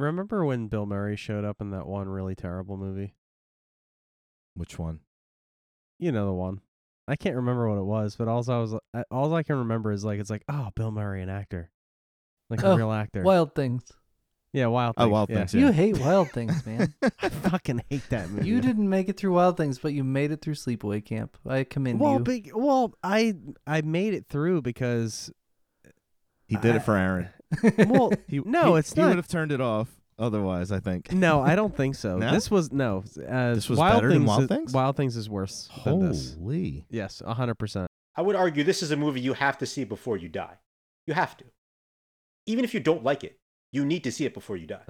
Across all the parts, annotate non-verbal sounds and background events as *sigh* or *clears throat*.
remember when Bill Murray showed up in that one really terrible movie? Which one? You know the one. I can't remember what it was, but all I was all I can remember is like it's like oh Bill Murray an actor, like Oh, a real actor. Wild Things. yeah, Wild. Oh, Wild yeah. Things, You hate Wild *laughs* Things, man. *laughs* I fucking hate that movie. you didn't make it through Wild Things, but you made it through Sleepaway Camp. I commend Well, you. big, well, I I made it through because He did I- it for Aaron. *laughs* well, He, No, he- it's He not. would have turned it off otherwise. I think. no, I don't *laughs* think so. No? This was no. Uh, This was Wild better than Things Wild is- Things? Wild Things is worse than this. Holy. Yes, hundred percent. I would argue this is a movie you have to see before you die. You have to. Even if you don't like it, you need to see it before you die.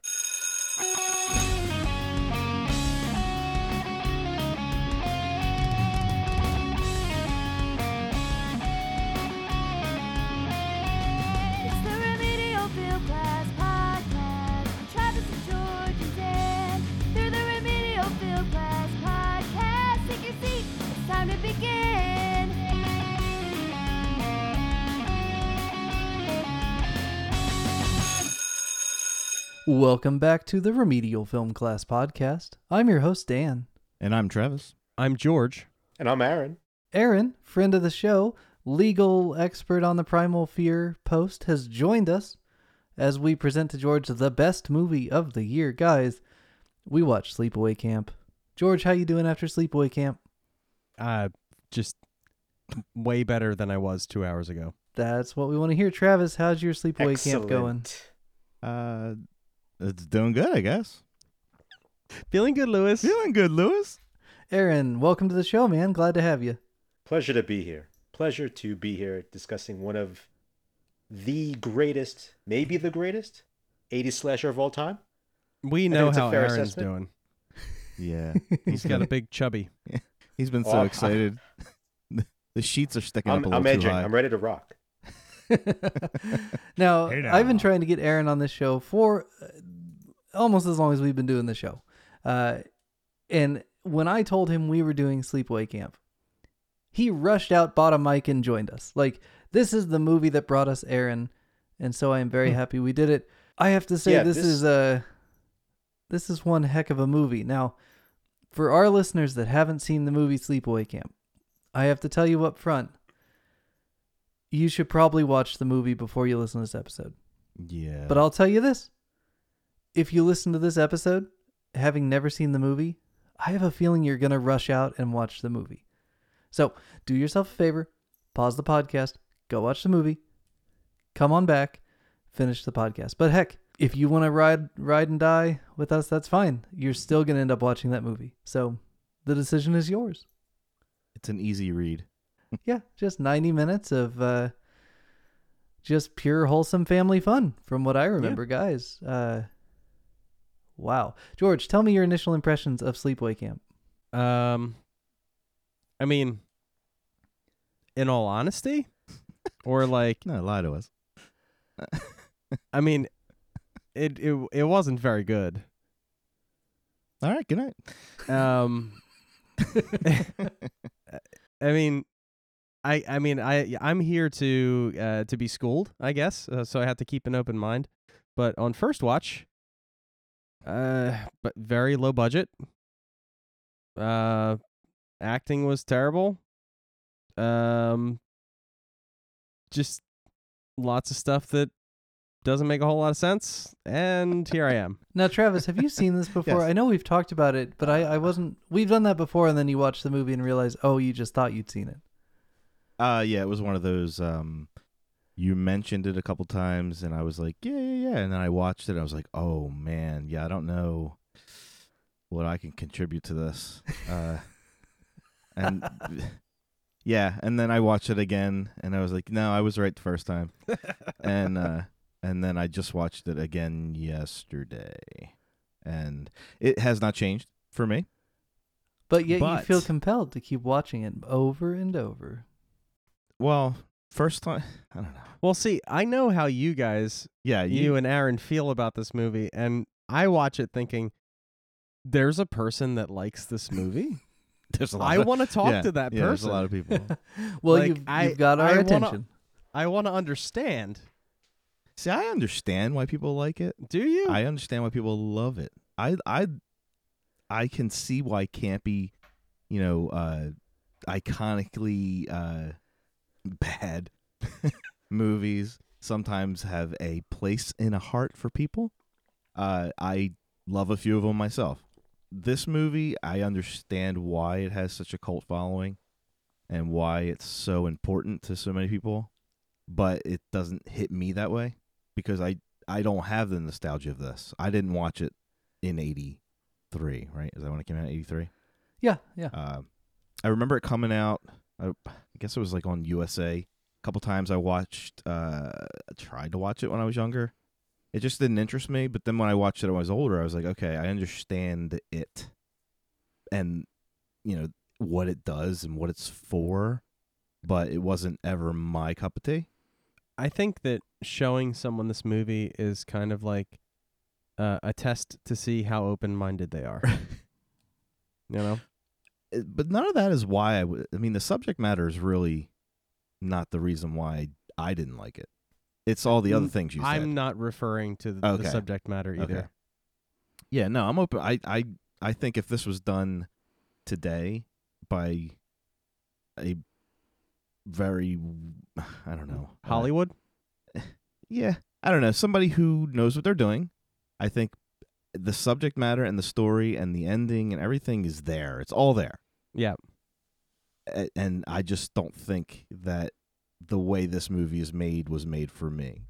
Welcome back to the Remedial Film Class Podcast. I'm your host, Dan. And I'm Travis. I'm George. And I'm Aaron. Aaron, friend of the show, legal expert on the Primal Fear post, has joined us as we present to George the best movie of the year. Guys, we watched Sleepaway Camp. George, how you doing after Sleepaway Camp? Uh, just way better than I was two hours ago. That's what we want to hear. Travis, how's your Sleepaway Excellent. Camp going? Uh, it's doing good, I guess. Feeling good, Lewis. Feeling good, Lewis. Aaron, welcome to the show, man. Glad to have you. Pleasure to be here. Pleasure to be here discussing one of the greatest, maybe the greatest, 80s slasher of all time. We know how Aaron's assessment. doing. Yeah. *laughs* He's got a big chubby. *laughs* He's been so Oh, excited. *laughs* the sheets are sticking I'm, up a I'm little too edging. high. I'm ready to rock. *laughs* now, Hey I've been trying to get Aaron on this show for uh, almost as long as we've been doing the show. Uh, and when I told him we were doing Sleepaway Camp, he rushed out, bought a mic, and joined us. Like, this is the movie that brought us Aaron. And so I am very Hmm. happy we did it. I have to say, Yeah, this, this- is a. This is one heck of a movie. Now, for our listeners that haven't seen the movie Sleepaway Camp, I have to tell you up front, you should probably watch the movie before you listen to this episode. yeah. But I'll tell you this. If you listen to this episode, having never seen the movie, I have a feeling you're going to rush out and watch the movie. So do yourself a favor, pause the podcast, go watch the movie, come on back, finish the podcast. But heck, if you want to ride ride and die with us, that's fine. You're still going to end up watching that movie. So the decision is yours. it's an easy read. Yeah, just 90 minutes of uh, just pure wholesome family fun from what I remember, guys. Uh, wow. George, tell me your initial impressions of Sleepaway Camp. Um, I mean, in all honesty, *laughs* or like, No, lie to us. I mean, it it it wasn't very good. All right, good night. Um, *laughs* *laughs* I mean, I I mean I I'm here to uh to be schooled, I guess. Uh, so I have to keep an open mind. But on first watch, uh, but very low budget. Uh, acting was terrible. Um, just lots of stuff that doesn't make a whole lot of sense. And here I am. Now, Travis, have you seen this *laughs* before? Yes. I know we've talked about it, but I, I wasn't. We've done that before, and then you watch the movie and realize, oh, you just thought you'd seen it. Uh yeah, it was one of those um you mentioned it a couple times and I was like, Yeah, yeah, yeah. And then I watched it and I was like, Oh man, yeah, I don't know what I can contribute to this. Uh *laughs* and yeah, and then I watched it again and I was like, No, I was right the first time. and uh and then I just watched it again yesterday. And it has not changed for me. But yet you feel compelled to keep watching it over and over. Well, first time *laughs* I don't know. Well, see, I know how you guys Yeah, you and Aaron feel about this movie, and I watch it thinking, "There's a person that likes this movie. *laughs* there's a lot I want to talk yeah, to that yeah, There's person. a lot of people. *laughs* well, Like, you've, I- you've got our I wanna- attention. I want to understand." See, I understand why people like it. Do you? I understand why people love it. I I I can see why campy, you know, uh iconically uh bad *laughs* movies sometimes have a place in a heart for people. Uh I love a few of them myself. This movie, I understand why it has such a cult following and why it's so important to so many people, but it doesn't hit me that way because I I don't have the nostalgia of this. I didn't watch it in '83, right? Is that when it came out? '83. Yeah, yeah. Uh, I remember it coming out. I, I guess it was like on USA. A couple times I watched. Uh, I tried to watch it when I was younger. It just didn't interest me. But then when I watched it when I was older, I was like, okay, I understand it, and you know what it does and what it's for. But it wasn't ever my cup of tea. I think that showing someone this movie is kind of like uh, a test to see how open-minded they are. *laughs* you know? It- but none of that is why I would. I mean, the subject matter is really not the reason why I didn't like it. It's all the other Mm, things you said. I'm not referring to the, Okay. the subject matter either. Okay. Yeah, no, I'm open. I, I, I think if this was done today by a very, I don't know, uh, Hollywood? *laughs* yeah, I don't know, somebody who knows what they're doing. I think the subject matter and the story and the ending and everything is there. It's all there. Yeah. A- and I just don't think that the way this movie is made was made for me.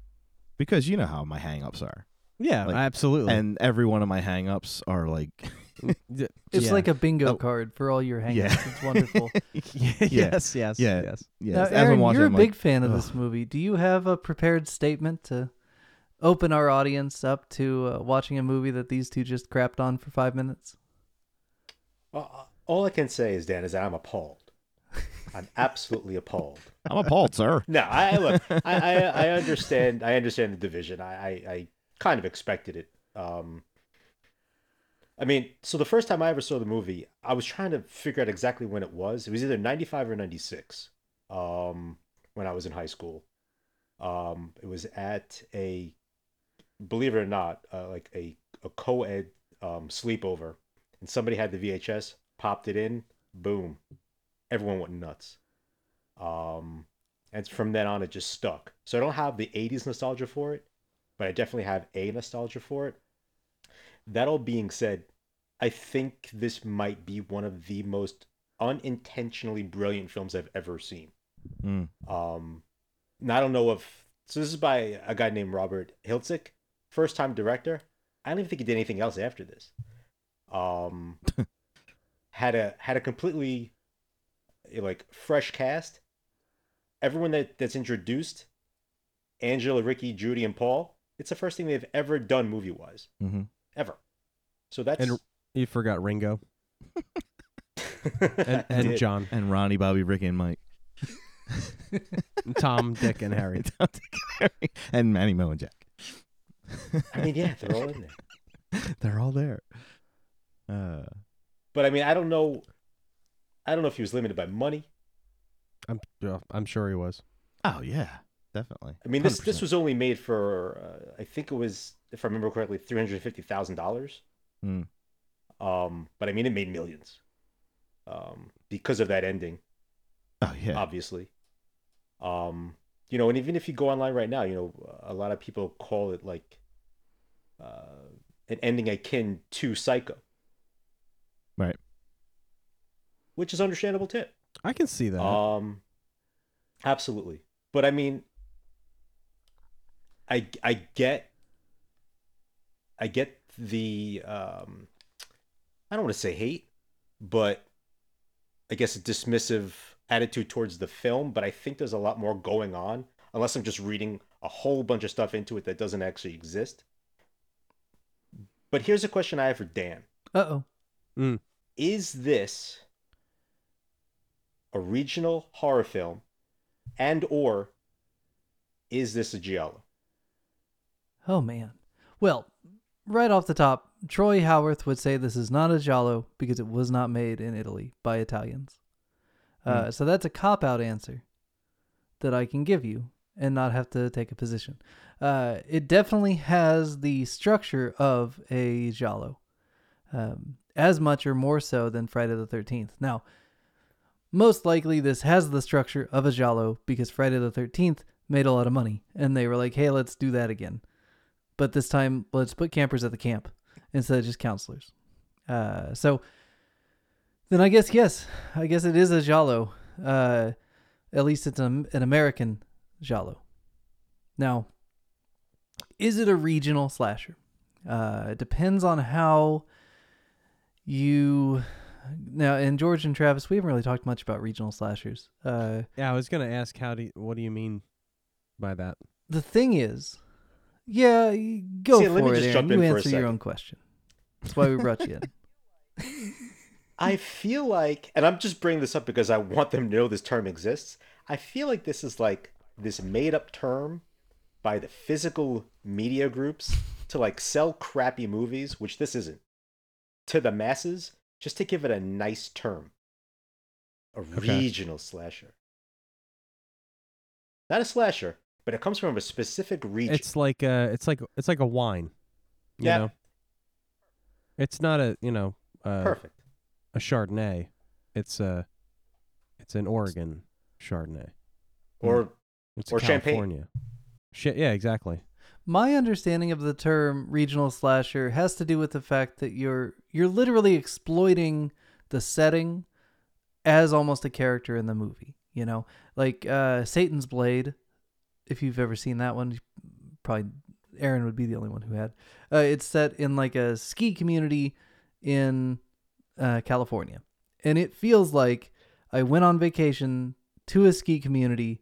Because you know how my hangups are. Yeah, Like, absolutely. And every one of my hangups are like mm, *laughs* It's yeah. like a bingo Oh. card for all your hangups. Yeah. It's wonderful. *laughs* *laughs* yes, yes, Yeah. yes. yeah, now, as I'm Aaron, watching, you're a I'm big like, fan of ugh. this movie. Do you have a prepared statement to open our audience up to uh, watching a movie that these two just crapped on for five minutes? Uh, all I can say is, Dan, is that I'm appalled. I'm absolutely appalled. *laughs* I'm appalled, sir. No, I look. I, I I understand. I understand the division. I, I I kind of expected it. Um, I mean, so the first time I ever saw the movie, I was trying to figure out exactly when it was. It was either ninety five or ninety six. Um, when I was in high school, um, it was at a, believe it or not, uh, like a a co-ed um, sleepover, and somebody had the VHS, popped it in, boom, everyone went nuts. Um, and from then on, it just stuck. So I don't have the 80s nostalgia for it, but I definitely have a nostalgia for it. That all being said, I think this might be one of the most unintentionally brilliant films I've ever seen. Mm. Um, and I don't know if so. This is by a guy named Robert Hiltzik, first time director. I don't even think he did anything else after this. Um, *laughs* had a had a completely eh, like fresh cast. Everyone that that's introduced, Angela, Ricky, Judy, and Paul. It's the first thing they've ever done movie wise, hmm ever. So that's And You forgot Ringo *laughs* and, and. John, And Ronnie, Bobby, Ricky, and Mike. *laughs* Tom, Dick, and Harry. and Manny, Mo, and Jack. I mean, yeah, they're all in there. *laughs* They're all there. Uh, But I mean, I don't know. I don't know if he was limited by money. I'm, I'm sure he was. oh yeah, definitely. I mean, this this 100%. was only made for uh, I think it was, if I remember correctly, three hundred fifty thousand dollars. Mm. Um, but I mean, it made millions. Um, because of that ending, Oh yeah. obviously. Um, you know, and even if you go online right now, you know, a lot of people call it like uh, an ending akin to Psycho, Right. which is understandable too. I can see that. Um, absolutely. But I mean, I I get, I get the um, I don't want to say hate, but I guess a dismissive attitude towards the film. But I think there's a lot more going on, unless I'm just reading a whole bunch of stuff into it that doesn't actually exist. But here's a question I have for Dan Uh oh. is this a regional horror film and or is this a giallo Oh man. Well, right off the top, Troy Howarth would say this is not a giallo because it was not made in Italy by Italians. Uh, So that's a cop out answer that I can give you, and not have to take a position. Uh, it definitely has the structure of a giallo, um, as much or more so than Friday the 13th. Now, most likely this has the structure of a giallo because Friday the 13th made a lot of money and they were like, hey, let's do that again. But this time, let's put campers at the camp instead of just counselors. Uh, so then I guess, yes, I guess it is a giallo. Uh, at least it's an, an American giallo. Now, is it a regional slasher? Uh, it depends on how you. Now, in George and Travis, we haven't really talked much about regional slashers. Uh, Yeah, I was gonna ask how do you, what do you mean by that? the thing is, yeah, go See, for let me it. just Aaron. jump you in for a answer your own question. That's why we brought you in. *laughs* I feel like, and I'm just bringing this up because I want them to know this term exists. I feel like this is like this made up term by the physical media groups to like sell crappy movies, which this isn't, to the masses, just to give it a nice term. A Okay. regional slasher. Not a slasher, but it comes from a specific region. It's like a, it's like it's like a wine. You Yeah. know? It's not a you know uh, Perfect. A Chardonnay. It's a it's an Oregon Chardonnay. Or It's Or a champagne. California. Shit, yeah, exactly. My understanding of the term regional slasher has to do with the fact that you're you're literally exploiting the setting as almost a character in the movie. You know, like uh, Satan's Blade. If you've ever seen that one, probably Aaron would be the only one who had. Uh, it's set in like a ski community in uh, California, and it feels like I went on vacation to a ski community,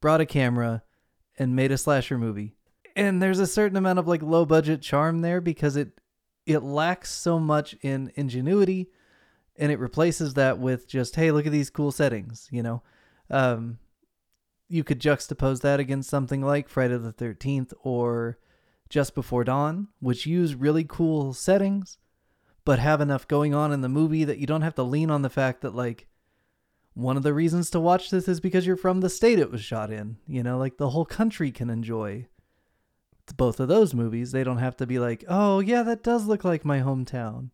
brought a camera, and made a slasher movie. And there's a certain amount of like low budget charm there because it it lacks so much in ingenuity and it replaces that with just hey look at these cool settings you know? Um you could juxtapose that against something like friday the 13th or just before dawn which use really cool settings but have enough going on in the movie that you don't have to lean on the fact that like one of the reasons to watch this is because you're from the state it was shot in you know like the whole country can enjoy both of those movies. They don't have to be like, oh yeah, that does look like my hometown.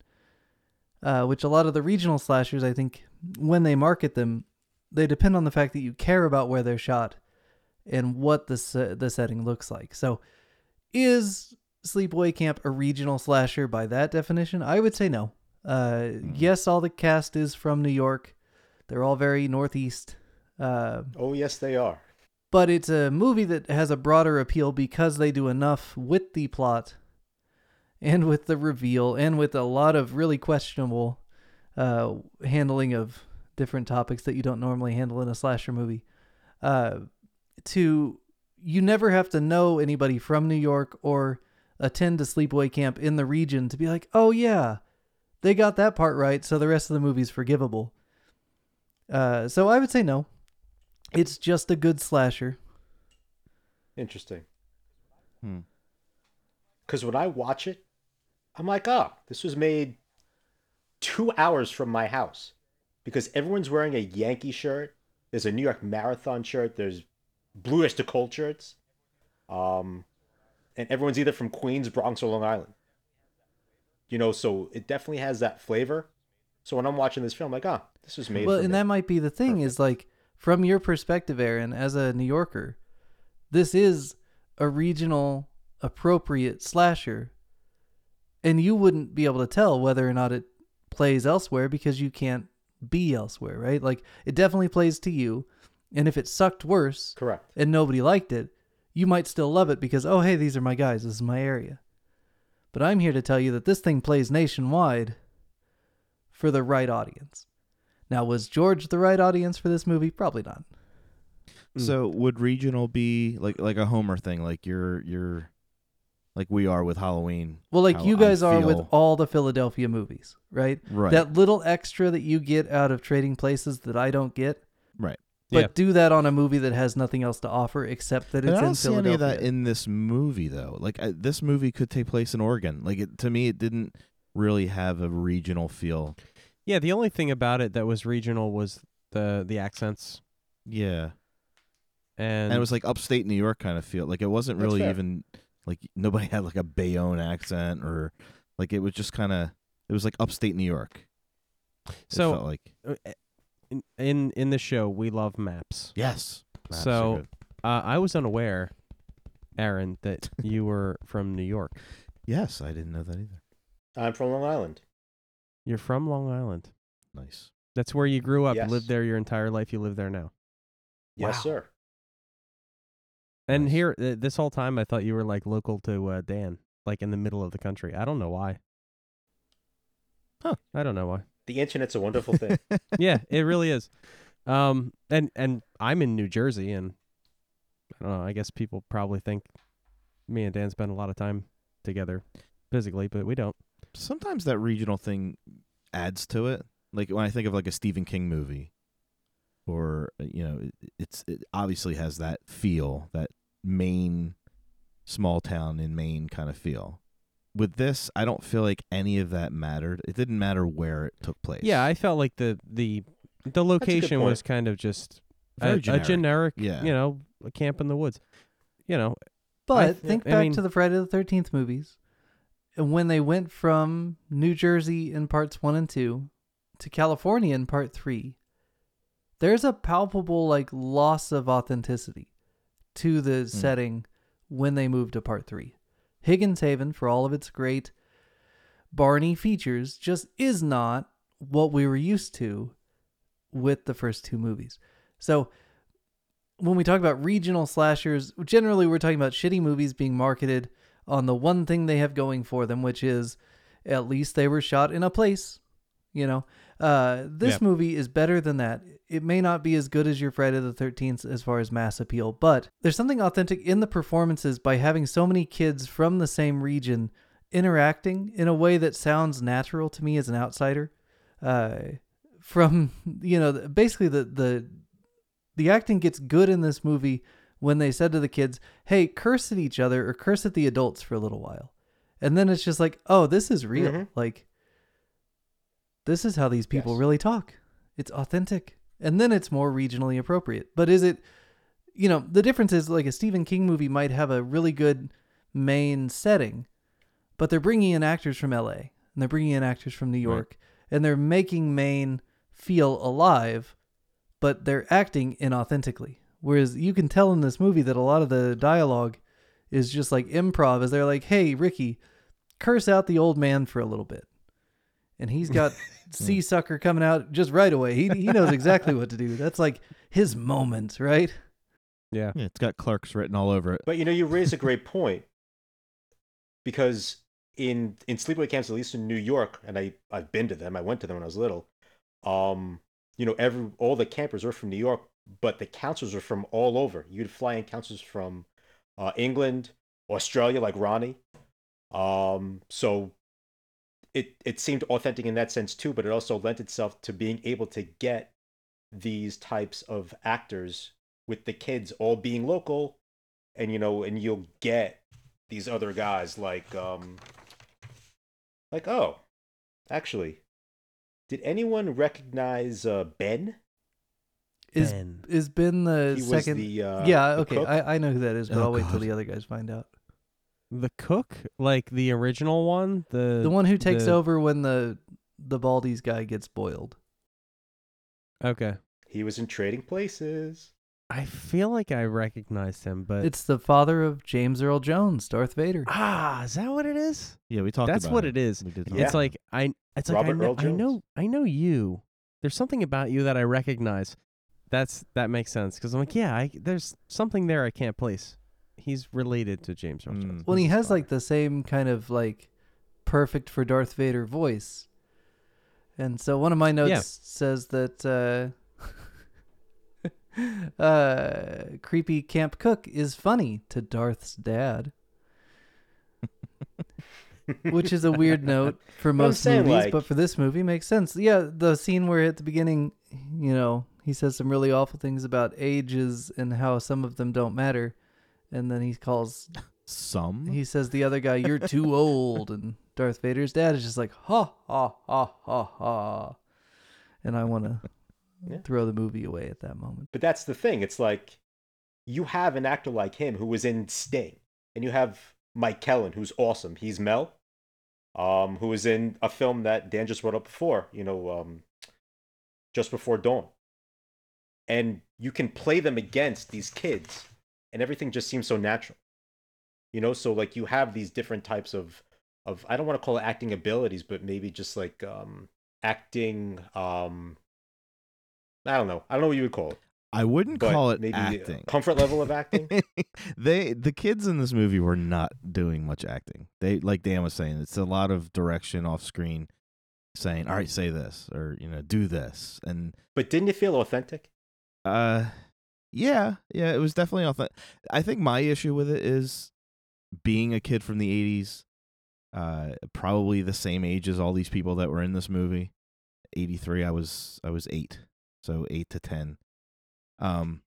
Uh, which a lot of the regional slashers, I think, when they market them, they depend on the fact that you care about where they're shot and what the the setting looks like. So, is Sleepaway Camp a regional slasher by that definition? I would say no. Uh, yes, all the cast is from New York. They're all very northeast. Uh, oh yes, they are. but it's a movie that has a broader appeal because they do enough with the plot and with the reveal and with a lot of really questionable uh, handling of different topics that you don't normally handle in a slasher movie. Uh, to you never have to know anybody from New York or attend a sleepaway camp in the region to be like, oh yeah, they got that part right, so the rest of the movie's forgivable. Uh, so I would say no. It's just a good slasher. Interesting. Hmm. Because when I watch it, I'm like, oh, this was made two hours from my house. Because everyone's wearing a Yankee shirt. There's a New York Marathon shirt. There's Blue Oyster Cult shirts. Um, and everyone's either from Queens, Bronx, or Long Island. You know, so it definitely has that flavor. So when I'm watching this film, I'm like, ah, this was made. well, and me. that might be the thing is like from your perspective, Aaron, as a New Yorker, this is a regional appropriate slasher, and you wouldn't be able to tell whether or not it plays elsewhere because you can't be elsewhere, right? Like it definitely plays to you, and if it sucked worse Correct. and nobody liked it, you might still love it because oh hey, these are my guys, this is my area. But I'm here to tell you that this thing plays nationwide for the right audience. Now, was George the right audience for this movie? Probably not. Mm. So would regional be like like a Homer thing, like you're you're like we are with Halloween? Well, like how you I guys are with all the Philadelphia movies, right? right, That little extra that you get out of trading places that I don't get, right. But Yeah. do that on a movie that has nothing else to offer except that But it's I don't in see any Philadelphia. of that in this movie though. Like I, this movie could take place in Oregon. Like it, to me, it didn't really have a regional feel. Yeah, the only thing about it that was regional was the the accents. Yeah, and, and it was like upstate New York kind of feel. Like it wasn't really fair. even like nobody had like a Bayonne accent or like it was just kind of it was like upstate New York. It so felt like uh, in, in in the show we love maps. yes. Maps So- Uh, I was unaware, Aaron, that *laughs* you were from New York. yes, I didn't know that either. I'm from Long Island. You're from Long Island. Nice. That's where you grew up. You Yes. lived there your entire life. You live there now. Yes, Wow. sir. And Nice. here, uh, this whole time, I thought you were like local to uh, Dan, like in the middle of the country. I don't know why. Huh. I don't know why. The internet's a wonderful thing. *laughs* yeah, it really is. Um, and and I'm in New Jersey, and I don't know. I guess people probably think me and Dan spend a lot of time together physically, but we don't. Sometimes that regional thing adds to it. Like when I think of like a Stephen King movie, or uh, you know, it, it's it obviously has that feel, that Maine small town in Maine kind of feel. With this, I don't feel like any of that mattered. It didn't matter where it took place. Yeah, I felt like the the the location was kind of just Very a, a generic. generic, Yeah. you know, a camp in the woods. You know, But th- think I back mean- to the Friday the Thirteenth movies, and when they went from New Jersey in parts one and two to California in part three, there's a palpable like loss of authenticity to the hmm. setting when they moved to part three. Higgins Haven, for all of its great Barney features, just is not what we were used to with the first two movies. So when we talk about regional slashers, generally we're talking about shitty movies being marketed on the one thing they have going for them, which is at least they were shot in a place. You know, uh, this Yeah. movie is better than that. It may not be as good as your Friday the 13th as far as mass appeal, but there's something authentic in the performances by having so many kids from the same region interacting in a way that sounds natural to me as an outsider. Uh, from *laughs* you know, basically the the the acting gets good in this movie when they said to the kids, "Hey, curse at each other or curse at the adults for a little while," and then it's just like, "Oh, this is real. Mhm. Like, this is how these people Yes. really talk. It's authentic." And then it's more regionally appropriate. But is it, you know, the difference is like a Stephen King movie might have a really good main setting, but they're bringing in actors from LA and they're bringing in actors from New Right. York and they're making Maine feel alive, but they're acting inauthentically. Whereas you can tell in this movie that a lot of the dialogue is just like improv, as they're like, "Hey, Ricky, curse out the old man for a little bit," and he's got *laughs* sea sucker coming out just right away. He he knows exactly what to do. That's like his moment, right? yeah. Yeah, it's got clerks written all over it. But you know, you raise a great point because in in sleepaway camps, at least in New York, and I I've been to them. I went to them when I was little. Um, you know, every all the campers were from New York, but the counselors were from all over. You'd fly in counselors from uh, England, Australia, like Ronnie. Um, so it it seemed authentic in that sense too, but it also lent itself to being able to get these types of actors with the kids all being local and you know and you'll get these other guys like um like oh actually did anyone recognize uh ben Is Ben. is Ben the he was second? the uh yeah, the okay, cook. I, I know who that is, but Oh, I'll wait till the other guys find out. The cook, like the original one, the The one who takes the- over when the the Baldies guy gets boiled. Okay, he was in trading places I feel like I recognized him, but It's the father of James Earl Jones, Darth Vader. ah, is that what it is? Yeah, we talked. That's about what it it is. We did Yeah. It's like I. It's like I Robert know, Earl I know. I know you. There's something about you that I recognize. That's that makes sense because I'm like, yeah, I, there's something there I can't place. He's related to James Earl Mm. Well, he his has like the same kind of like perfect for Darth Vader voice. And so one of my notes Yeah. says that uh *laughs* uh creepy camp cook is funny to Darth's dad. *laughs* Which is a weird note for most saying, movies, like- but for this movie makes sense. Yeah, the scene where at the beginning, you know, he says some really awful things about ages and how some of them don't matter. And then he calls some. he says the other guy, "You're too *laughs* old," and Darth Vader's dad is just like, "Ha ha ha ha ha," and I want to *laughs* Yeah. throw the movie away at that moment. but that's the thing it's like you have an actor like him who was in Sting, and you have Mike Kellin, who's awesome. He's Mel, um, who was in a film that Dan just brought up before, you know, um, just before dawn. And you can play them against these kids, and everything just seems so natural. You know, so like you have these different types of of I don't want to call it acting abilities, but maybe just like um acting um I don't know. I don't know what you would call it. I wouldn't But call it maybe acting. comfort level of acting. *laughs* they the kids in this movie were not doing much acting. They like Dan was saying, it's a lot of direction off screen, saying, "All right, say this," or you know, do this, and but didn't it feel authentic? uh, yeah, yeah, it was definitely authentic. I think my issue with it is being a kid from the '80s, uh, probably the same age as all these people that were in this movie. '83, I was I was eight, so eight to ten. Um,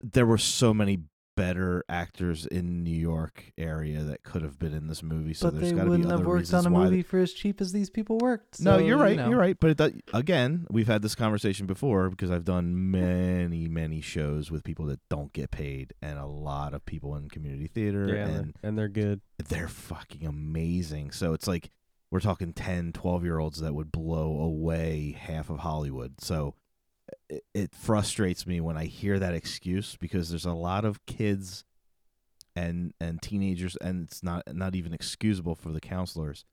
there were so many better actors in New York area that could have been in this movie. So but there's they got to be wouldn't other have worked reasons on a why. movie for as cheap as these people worked. no, you're you right. know. You're right. But it, does- again, we've had this conversation before because I've done many, many shows with people that don't get paid, and a lot of people in community theater, Yeah, and, and they're, and they're good. they're fucking amazing. So it's like we're talking 10, 12 year olds that would blow away half of Hollywood. So it, it frustrates me when I hear that excuse because there's a lot of kids and and teenagers and it's not not even excusable for the counselors.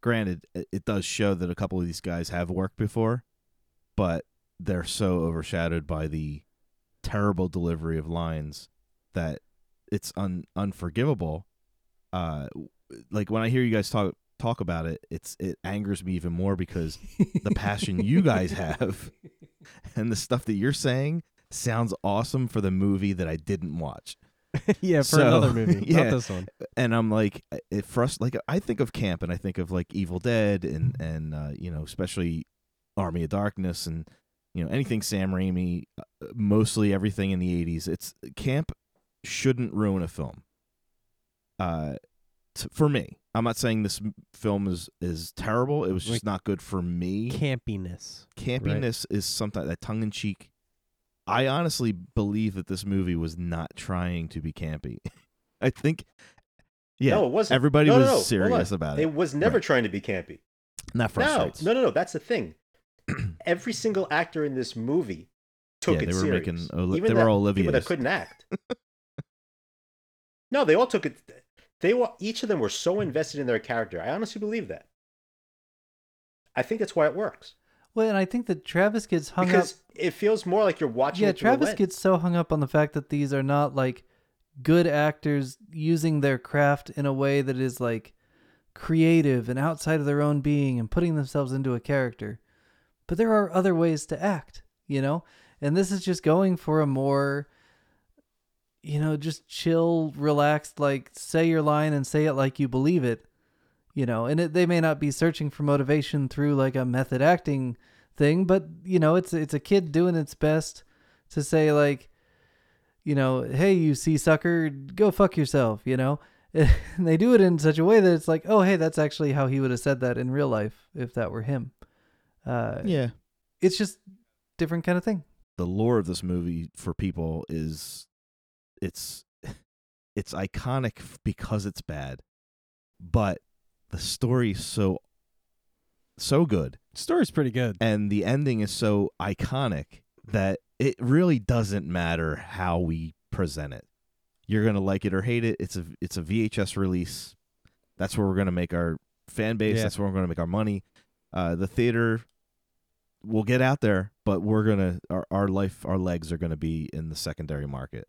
Granted, it, does show that a couple of these guys have worked before, but they're so overshadowed by the terrible delivery of lines that it's un, unforgivable uh like when I hear you guys talk talk about it, it's it angers me even more because the passion you guys *laughs* have and the stuff that you're saying sounds awesome for the movie that I didn't watch. *laughs* yeah, for So, another movie, *laughs* yeah. not this one. And I'm like it frust like I think of camp and I think of like Evil Dead and and uh, you know, especially Army of Darkness and you know, anything Sam Raimi, uh, mostly everything in the 80s. It's camp shouldn't ruin a film. Uh t- for me. I'm not saying this film is is terrible. It was just Like- not good for me. Campiness. Campiness is something that tongue in cheek. I honestly believe that this movie was not trying to be campy. *laughs* I think, yeah, no, it wasn't. everybody No, no, was no, hold serious on. about it. It was never Right. trying to be campy. not that No, frustrates. no, no, no. That's the thing. *clears throat* Every single actor in this movie took Yeah, it they were serious. making Oli- Even they were that- all people that Olivias. couldn't act. *laughs* no, they all took it. They were each of them were so invested in their character. I honestly believe that. I think that's why it works Well, and I think that Travis gets hung because up. Because it feels more like you're watching. Yeah, Travis gets so hung up on the fact that these are not like good actors using their craft in a way that is like creative and outside of their own being and putting themselves into a character. But there are other ways to act, you know? And this is just going for a more you know, just chill, relaxed like say your line and say it like you believe it. You know, and it, they may not be searching for motivation through like a method acting thing, but you know, it's it's a kid doing its best to say like, you know, hey, you see sucker, go fuck yourself, you know. And *laughs* they do it in such a way that it's like, oh, hey, that's actually how he would have said that in real life if that were him. Uh, yeah, it's just different kind of thing. the lore of this movie for people is it's *laughs* it's iconic because it's bad, but the story's so so good Story's pretty good. and the ending is so iconic that it really doesn't matter how we present it. You're gonna like it or hate it. It's a it's a VHS release. That's where we're gonna make our fan base. Yeah. That's where we're gonna make our money. Uh, the theater will get out there, but we're gonna our our life our legs are gonna be in the secondary market.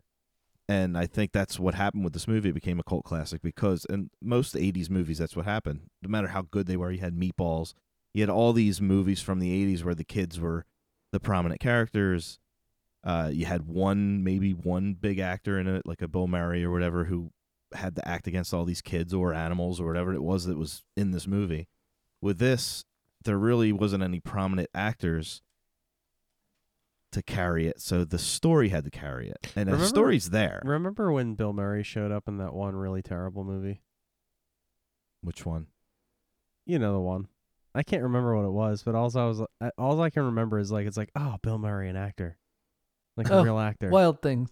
And I think that's what happened with this movie. It became a cult classic because in most 80s movies, that's what happened. No matter how good they were, you had Meatballs, you had all these movies from the 80s where the kids were the prominent characters. Uh, you had one, maybe one big actor in it, like a Bill Murray or whatever, who had to act against all these kids or animals or whatever it was that was in this movie. With this, there really wasn't any prominent actors to carry it, so the story had to carry it, and the story's there. Remember when Bill Murray showed up in that one really terrible movie? Which one? You know the one. I can't remember what it was, but all I was all I can remember is like it's like oh Bill Murray an actor, like a Oh, real actor. Wild things.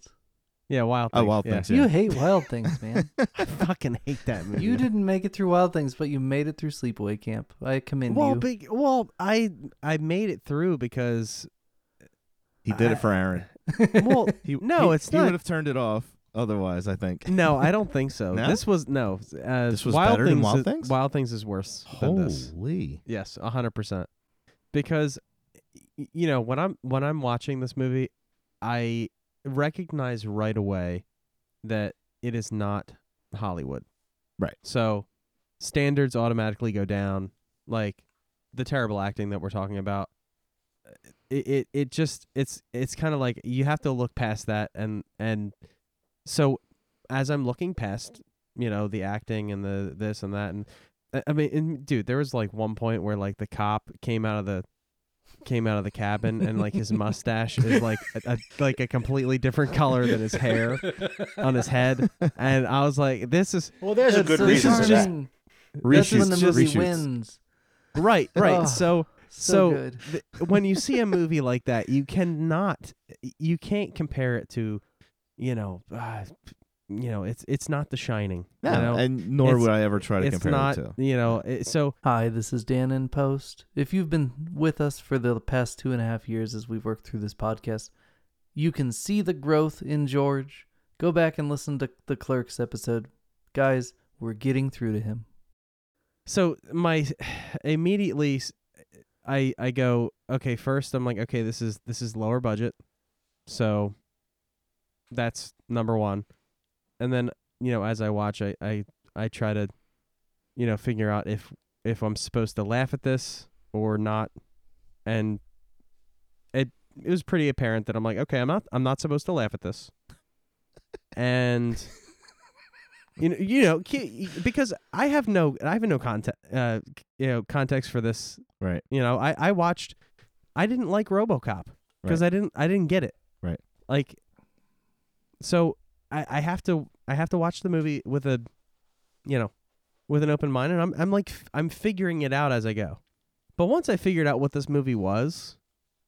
Yeah, Wild Things. Oh, Things. Wild yeah. Things, You hate Wild Things, man. *laughs* I fucking hate that movie. you didn't make it through Wild Things, but you made it through Sleepaway Camp. I commend Well, you. big, well, I I made it through because He did I- it for Aaron. *laughs* well, He, No, he- it's He not. would have turned it off otherwise. I think. no, I *laughs* don't think so. No? This was no. Uh, This was Wild better than Things Wild is- Things? Wild Things is worse than this. Holy. Yes, a hundred percent. Because y- you know when I'm when I'm watching this movie, I recognize right away that it is not Hollywood. Right. So standards automatically go down. Like the terrible acting that we're talking about. It it, it just it's it's kind of like you have to look past that and and so as I'm looking past you know the acting and the this and that and I- I mean, and, dude, there was like one point where like the cop came out of the came out of the cabin and like his mustache is like a, a, like a completely different color than his hair on his head, and I was like, this is Well, there's a good so reason is just- that. charming. That's when the movie reshoots. wins. right, right. Oh, so So, so good. th- when you see a movie like that, you cannot, you can't compare it to, you know, uh, you know, it's it's not The Shining. No, you know? and nor It's- would I ever try to it's compare not, it to. you know, it, so Hi, this is Dan in Post. If you've been with us for the past two and a half years as we've worked through this podcast, you can see the growth in George. Go back and listen to the Clerks episode. Guys, we're getting through to him. so my *sighs* immediately s- I I go okay first I'm like okay this is this is lower budget so that's number 1 and then you know as I watch I I I try to you know figure out if if I'm supposed to laugh at this or not. And it it was pretty apparent that I'm like okay I'm not I'm not supposed to laugh at this. And *laughs* you know, you know, because I have no, I have no context, uh, you know, context for this. Right. You know, I I watched, I didn't like RoboCop because I didn't, I didn't get it. Right. Like, so I I have to I have to watch the movie with a, you know, with an open mind, and I'm I'm like I'm figuring it out as I go. But once I figured out what this movie was,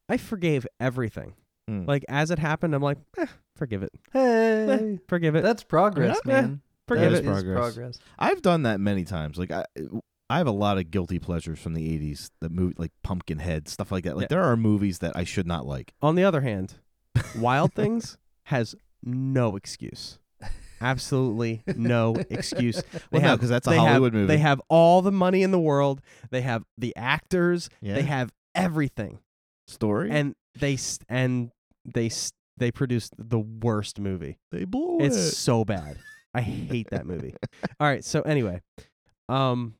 I forgave everything. Mm. Like as it happened, I'm like, eh, forgive it, Hey, forgive it, that's progress, Yeah. man. Forgive That is is progress. progress. I've done that many times. Like I, I have a lot of guilty pleasures from the '80s. That movie, like Pumpkinhead, stuff like that. Like Yeah. there are movies that I should not like. On the other hand, Wild *laughs* Things has no excuse. Absolutely no excuse. *laughs* They Well, no, have 'cause that's a they have- Hollywood movie. They have all the money in the world. They have the actors. Yeah. They have everything, Story and they s- and they s- they produced the worst movie. they blew It's it. It's so bad. I hate that movie. *laughs* All right, so anyway, um,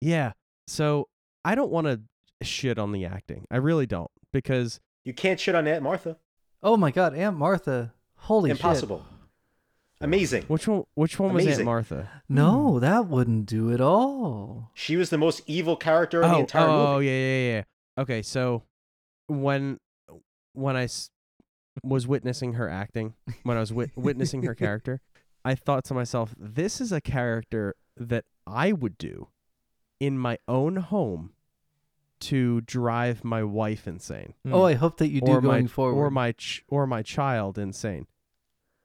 yeah. So I don't want to shit on the acting. I really don't because You can't shit on Aunt Martha. Oh my God, Aunt Martha. Holy Impossible. Amazing. which one? Which one was Aunt Martha? No, that wouldn't do at all. She was the most evil character in the entire oh, movie. Oh yeah, yeah, yeah. Okay, so when when I s- was witnessing her acting, when I was wit- witnessing her *laughs* character, I thought to myself, this is a character that I would do in my own home to drive my wife insane. Mm. Oh, I hope that you do or going my, forward. or my ch- or my child insane.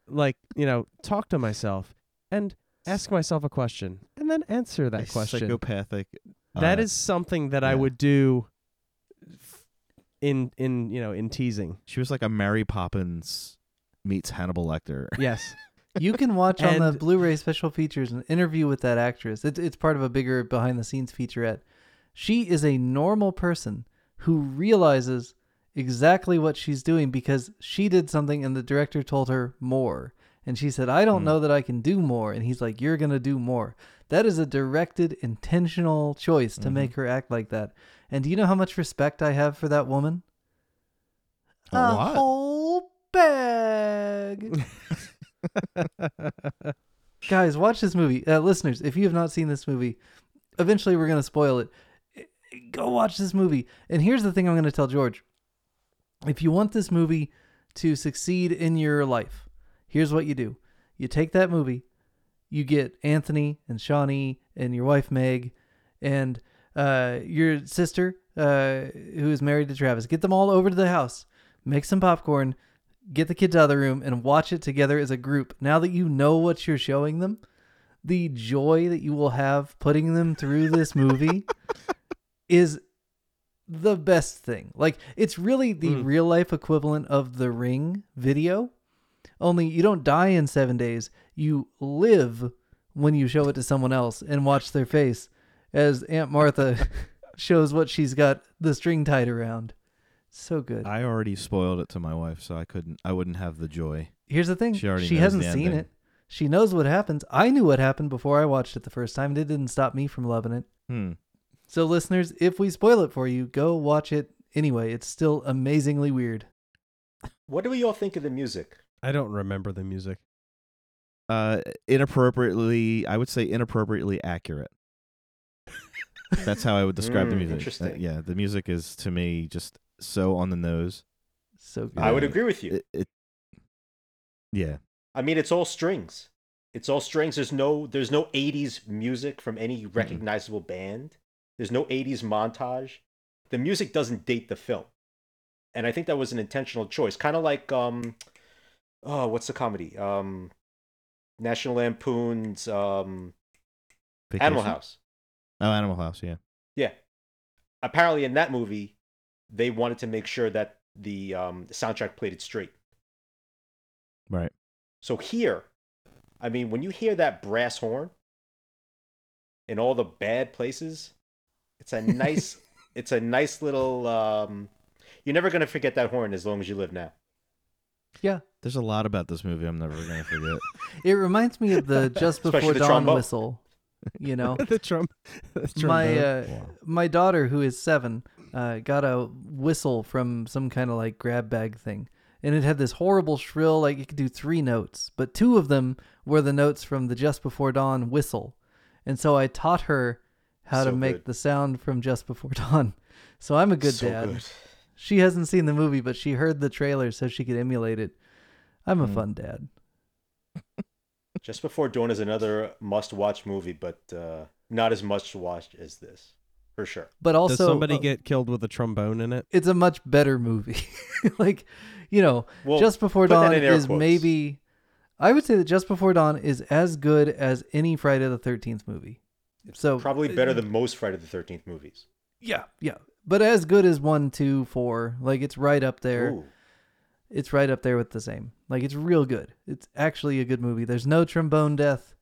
Like, you know, talk to myself and ask myself a question and then answer that A question. Psychopathic. That uh, is something that I would do in in you know in teasing. She was like a Mary Poppins meets Hannibal Lecter. Yes. *laughs* You can watch on the Blu-ray special features an interview with that actress. It's it's part of a bigger behind-the-scenes featurette. She is a normal person who realizes exactly what she's doing because she did something and the director told her more. And she said, "I don't Hmm. know that I can do more." And he's like, "You're going to do more." That is a directed intentional choice to Mhm. make her act like that. And do you know how much respect I have for that woman? A lot. whole bag. *laughs* *laughs* guys watch this movie. Uh, listeners if you have not seen this movie eventually we're going to spoil it. Go watch this movie. And here's the thing i'm going to tell george. If you want this movie to succeed in your life here's what you do. You take that movie you get anthony and shawnee and your wife meg and uh, your sister uh, who is married to travis. Get them all over to the house. Make some popcorn get the kids out of the room and watch it together as a group. Now that you know what you're showing them, the joy that you will have putting them through this movie *laughs* is the best thing. Like it's really the Mm. real life equivalent of the Ring video. Only you don't die in 7 days. You live when you show it to someone else and watch their face as Aunt Martha *laughs* shows what she's got the string tied around. So good. I already spoiled it to my wife, so I couldn't. I wouldn't have the joy. Here's the thing. She already she knows hasn't the seen ending. it. She knows what happens. I knew what happened before I watched it the first time. and It didn't stop me from loving it. Hmm. So, listeners, if we spoil it for you, go watch it anyway. It's still amazingly weird. What do we all think of the music? I don't remember the music. Uh, inappropriately, I would say inappropriately accurate. *laughs* That's how I would describe the Mm, music. Uh, interesting. yeah, the music is to me just so on the nose. So good. I would agree with you. It, it yeah. I mean, it's all strings. It's all strings. There's no there's no 80s music from any recognizable band. There's no 80s montage. The music doesn't date the film. And I think that was an intentional choice. Kind of like um oh, what's the comedy? Um National Lampoon's um Animal House. Oh, Animal House. Yeah. Yeah. Apparently in that movie, they wanted to make sure that the um soundtrack played it straight. Right. So here, I mean, when you hear that brass horn in all the bad places, it's a *laughs* nice, it's a nice little. Um, you're never gonna forget that horn as long as you live now. yeah. There's a lot about this movie I'm never gonna forget. It reminds me of the *laughs* Just Before the Dawn trombone. whistle. You know? *laughs* the Trump. The my trombone. uh, my daughter who is seven uh, got a whistle from some kind of like grab bag thing. And it had this horrible shrill like it could do three notes but two of them were the notes from the just before dawn whistle. And so i taught her how to make good. the sound from just before *laughs* dawn. So i'm a good So dad. good. she hasn't seen the movie but she heard the trailer so she could emulate it. I'm a Mm. fun dad. Just Before Dawn is another must-watch movie, but uh, not as much to watch as this, for sure. but also Does somebody uh, get killed with a trombone in it? it's a much better movie *laughs* like you know Well, just before dawn is quotes. maybe i would say that just before dawn is as good as any friday the 13th movie so probably uh, better than most Friday the Thirteenth movies. yeah yeah but as good as one two four like it's right up there Ooh. it's right up there with the same like it's real good it's actually a good movie there's no trombone death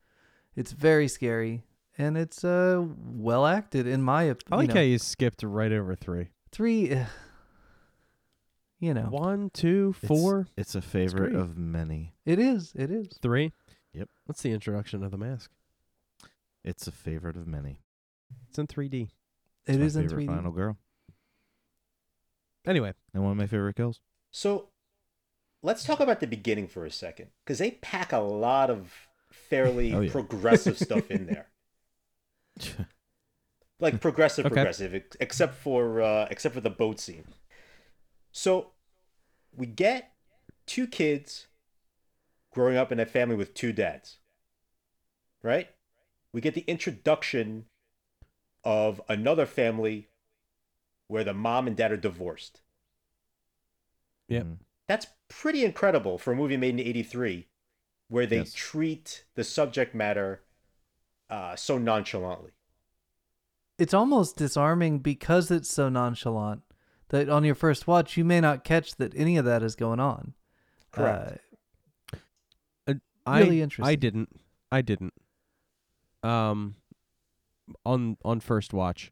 it's very scary and it's uh well acted in my opinion. I opinion like how you skipped right over three. three eh, you know One, two, It's- four, It's, a favorite great. of many. it is it is three. Yep. What's the introduction of the mask? It's a favorite of many. It's in 3D. It's It my is in favorite 3D. Final Girl Anyway, and one of my favorite kills. So let's talk about the beginning for a second, because they pack a lot of fairly Oh, yeah. progressive stuff in *laughs* there. *laughs* Like progressive, Okay. progressive, except for uh, except for the boat scene. So we get two kids growing up in a family with two dads. Right? We get the introduction of another family where the mom and dad are divorced. Yep. Mhm. That's pretty incredible for a movie made in 83 where they Yes. treat the subject matter uh, so nonchalantly. it's almost disarming because it's so nonchalant that on your first watch you may not catch that any of that is going on. Correct. Uh, I Really I interesting. didn't. I didn't. Um, on on first watch.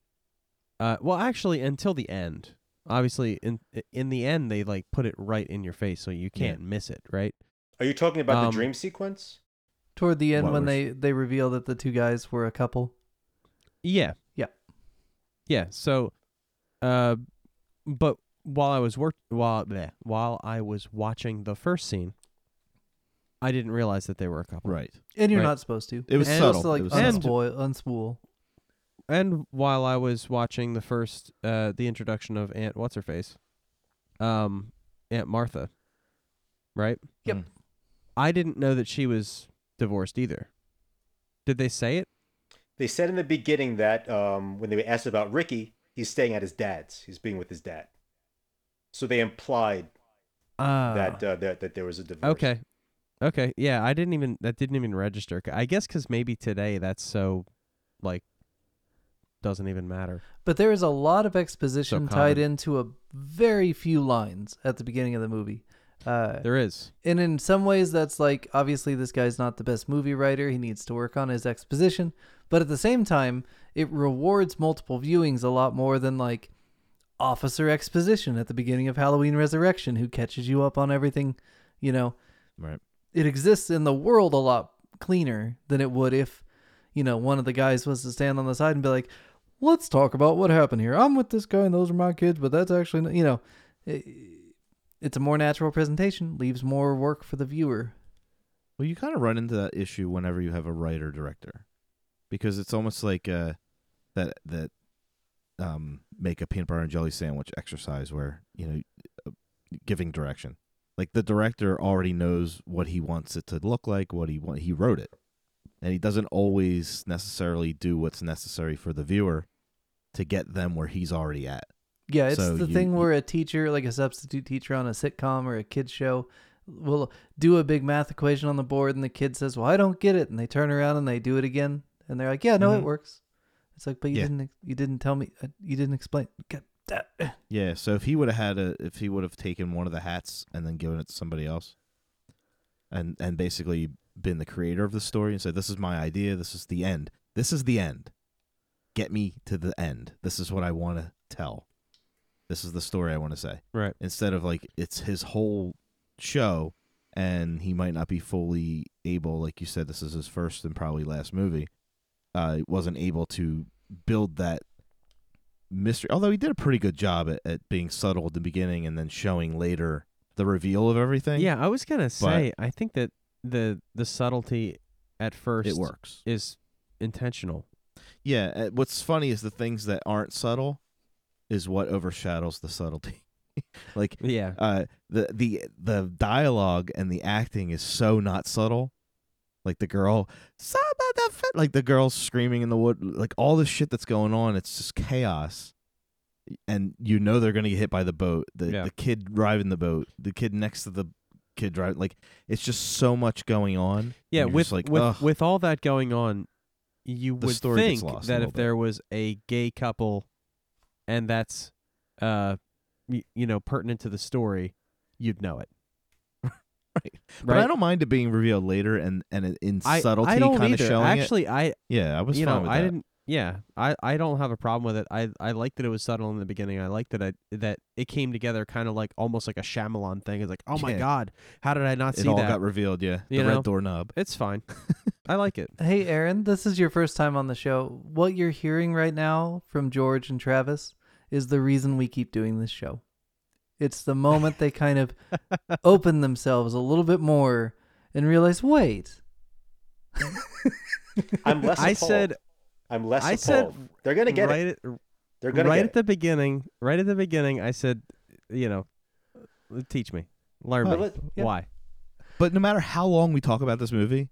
Uh, well, actually, until the end. Obviously, in in the end, they like put it right in your face, so you can't miss it, right? Are you talking about Um, the dream sequence? Toward the end What when was- they they reveal that the two guys were a couple. Yeah. Yeah. Yeah. So, uh, but while I was work while bleh, while I was watching the first scene, I didn't realize that they were a couple. Right. And you're Right. not supposed to. It was It's subtle. supposed to, like It was subtle. unspoil, unspool. And while I was watching the first, uh, the introduction of Aunt What's Her Face, um, Aunt Martha, right? Yep. Mm. I didn't know that she was divorced either. Did they say it? They said in the beginning that um, when they were asked about Ricky, he's staying at his dad's. He's being with his dad. So they implied Uh, that, uh, that that there was a divorce. okay, okay, yeah. I didn't even that didn't even register. I guess because maybe today that's so, like, doesn't even matter. But there is a lot of exposition tied into a very few lines at the beginning of the movie. Uh, There is. and in some ways, that's like obviously this guy's not the best movie writer. He needs to work on his exposition. But at the same time, it rewards multiple viewings a lot more than like Officer Exposition at the beginning of Halloween Resurrection, who catches you up on everything. You know, Right. it exists in the world a lot cleaner than it would if, you know, one of the guys was to stand on the side and be like, let's talk about what happened here. I'm with this guy and those are my kids, but that's actually, not-" you know, it, it's a more natural presentation, leaves more work for the viewer. Well, you kind of run into that issue whenever you have a writer director, because it's almost like uh, that that um, make a peanut butter and jelly sandwich exercise where you know uh, giving direction. Like the director already knows what he wants it to look like, what he want. He wrote it, and he doesn't always necessarily do what's necessary for the viewer to get them where he's already at. Yeah, it's So the you- thing where a teacher, like a substitute teacher on a sitcom or a kids show, will do a big math equation on the board, and the kid says, "Well, I don't get it," and they turn around and they do it again, and they're like, "Yeah, no, it Mhm. works." It's like, but you Yeah. didn't, you didn't tell me, uh, you didn't explain. Get that. *laughs* Yeah, so if he would have had a if he would have taken one of the hats and then given it to somebody else and and basically been the creator of the story and said this is my idea, this is the end. This is the end. Get me to the end. This is what I want to tell. This is the story I want to say. Right. Instead of like it's his whole show and he might not be fully able like you said this is his first and probably last movie. Uh wasn't able to build that mystery. Although he did a pretty good job at, at being subtle at the beginning and then showing later the reveal of everything. Yeah, I was gonna say. I think that the the subtlety at first it works. is intentional. Yeah. What's funny is the things that aren't subtle is what overshadows the subtlety. *laughs* like Yeah. uh, the the the dialogue and the acting is so not subtle. Like the girl, "Some of the fi-" like the girl screaming in the wood, like all the shit that's going on. It's just chaos, and you know they're gonna get hit by the boat. The Yeah. the kid driving the boat, the kid next to the kid driving. Like it's just so much going on. Yeah, with like with "Ugh." with all that going on, you The would think that if bit. there was a gay couple, and that's, uh, y- you know, pertinent to the story, you'd know it. *laughs* Right. But Right? I don't mind it being revealed later and and it- in I, subtlety, I don't kind of either. showing it. Actually, I Yeah, I was you fine know with I that. didn't. Yeah, I I don't have a problem with it. I I liked that it was subtle in the beginning. I liked that I that it came together kind of like almost like a Shyamalan thing. It's like, oh my Yeah. god, how did I not see that? It see all that? got revealed. Yeah, You the know? red doorknob. it's fine. *laughs* I like it. Hey, Aaron, this is your first time on the show. What you're hearing right now from George and Travis is the reason we keep doing this show. It's the moment they kind of *laughs* open themselves a little bit more and realize, wait, I'm less. *laughs* I appalled. said I'm less. I appalled. said they're gonna get right it. at, They're gonna right get at the beginning. Right at the beginning, I said, you know, teach me, learn Well, me. let- yeah. Why? But no matter how long we talk about this movie,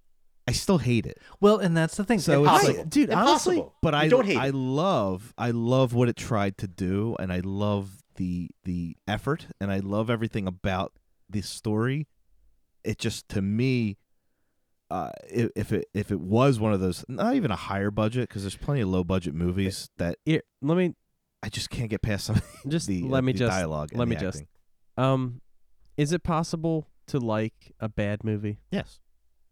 I still hate it. well, and that's the thing. So it's like, dude, honestly, Impossible. But You I don't hate I it. love I love what it tried to do, and I love the the effort, and I love everything about this story. It just to me, uh, if, if it if it was one of those, not even a higher budget, because there's plenty of low budget movies that Here, let me I just can't get past some *laughs* just the let uh, me the just dialogue. let me just- um, is it possible to like a bad movie? yes,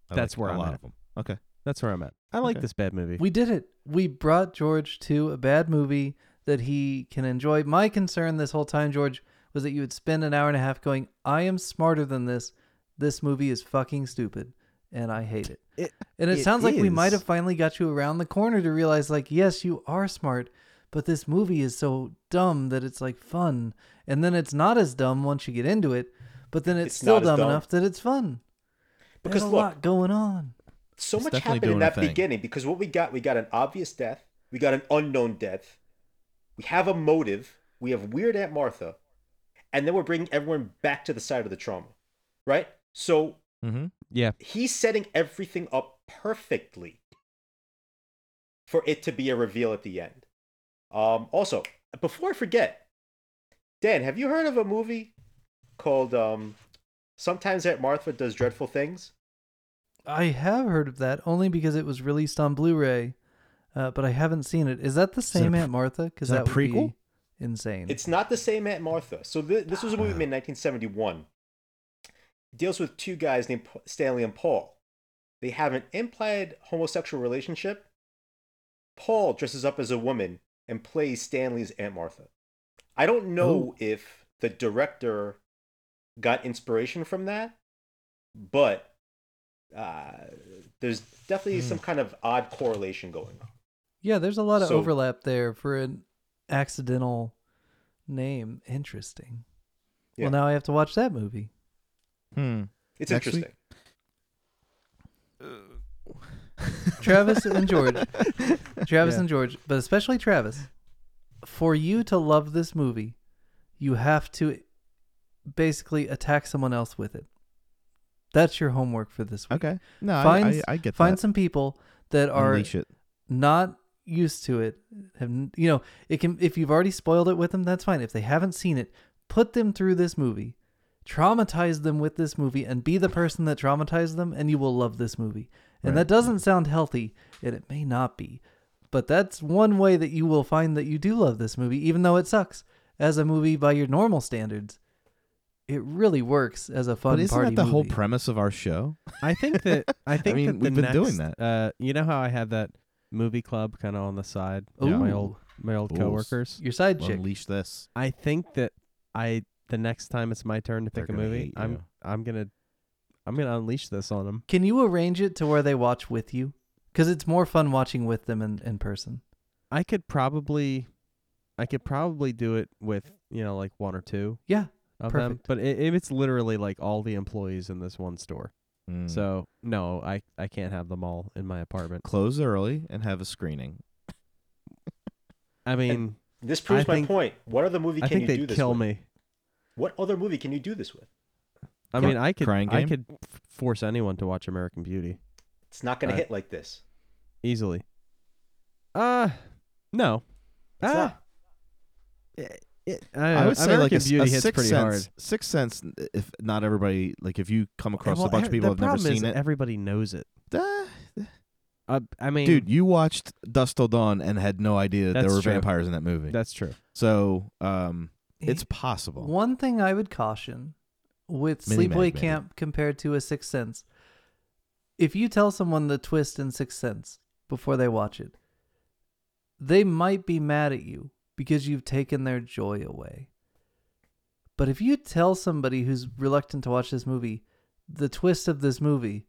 I That's like where a I'm lot at. of them. Okay, That's where I'm at. I like Okay. this bad movie. We did it. We brought George to a bad movie that he can enjoy. My concern this whole time, George, was that you would spend an hour and a half going, I am smarter than this. This movie is fucking stupid, and I hate it. It- and it, it sounds like we might is. have finally got you around the corner to realize, like, yes, you are smart, but this movie is so dumb that it's like fun. And then it's not as dumb once you get into it, but then it's, It's still not as dumb, dumb. enough that it's fun. Because There's a look, lot going on. so It's much happened in that beginning because what we got, we got an obvious death, we got an unknown death, we have a motive, we have weird Aunt Martha, and then we're bringing everyone back to the side of the trauma, right? So mm-hmm. yeah, he's setting everything up perfectly for it to be a reveal at the end. Um, also, before I forget, Dan, have you heard of a movie called um, Sometimes Aunt Martha does dreadful things. I have heard of that only because it was released on Blu-ray, uh, but I haven't seen it. Is that the it same a Aunt Martha? Because that that, would prequel? be insane. It's not the same Aunt Martha. So th- this was a movie made in 1971. It deals with two guys named P- Stanley and Paul. They have an implied homosexual relationship. Paul dresses up as a woman and plays Stanley's Aunt Martha. I don't know if the director got inspiration from that, but uh, there's definitely some kind of odd correlation going on. yeah, there's a lot of So- overlap there for an accidental name. Interesting. Yeah. Well, now I have to watch that movie. Hmm. It's Next week? interesting. Travis and George. *laughs* Travis Yeah. and George, but especially Travis. For you to love this movie, you have to basically attack someone else with it. That's your homework for this week. Okay. No, Find- I, I, I get Find that. some people that are Unleash it. not used to it. Have you know? It can if you've already spoiled it with them, that's fine. If they haven't seen it, put them through this movie, traumatize them with this movie, and be the person that traumatized them, and you will love this movie. And Right. that doesn't sound healthy, and it may not be, but that's one way that you will find that you do love this movie, even though it sucks as a movie by your normal standards. It really works as a fun But isn't party that the whole premise of our show? I think that *laughs* I think mean, that we've been next, doing that. Uh, you know how I have that movie club kind of on the side. with My old my old Ooh. coworkers. Your side chick. Unleash this. I think that I the next time it's my turn to They're pick a movie, I'm. I'm gonna I'm gonna unleash this on them. Can you arrange it to where they watch with you? Because it's more fun watching with them in, in person. I could probably I could probably do it with you know like one or two Yeah. Of them, Perfect. but i if it's literally like all the employees in this one store, Mm. so no, I I can't have them all in my apartment. close early and have a screening. I mean, This proves I my think- point. What other movie I can think you do they'd this kill with? me. What other movie can you do this with? I mean, I could Crying I Game? could force anyone to watch American Beauty It's not going to Uh, hit like this. easily. Uh no. It's Ah, not. It, it, I would say like American a, s- Beauty a hits sixth pretty sense. hard. Sixth sense. If not everybody, like if you come across Well, a bunch of people the who've never problem is seen it, Everybody knows it. uh, Uh, I mean, dude, you watched Dusk Till Dawn and had no idea that there were true. vampires in that movie. that's true. so, um, it's possible. One thing I would caution with Mini-Meg, Sleepaway maybe. Camp compared to a Sixth Sense, if you tell someone the twist in Sixth Sense before they watch it, they might be mad at you because you've taken their joy away. But if you tell somebody who's reluctant to watch this movie the twist of this movie,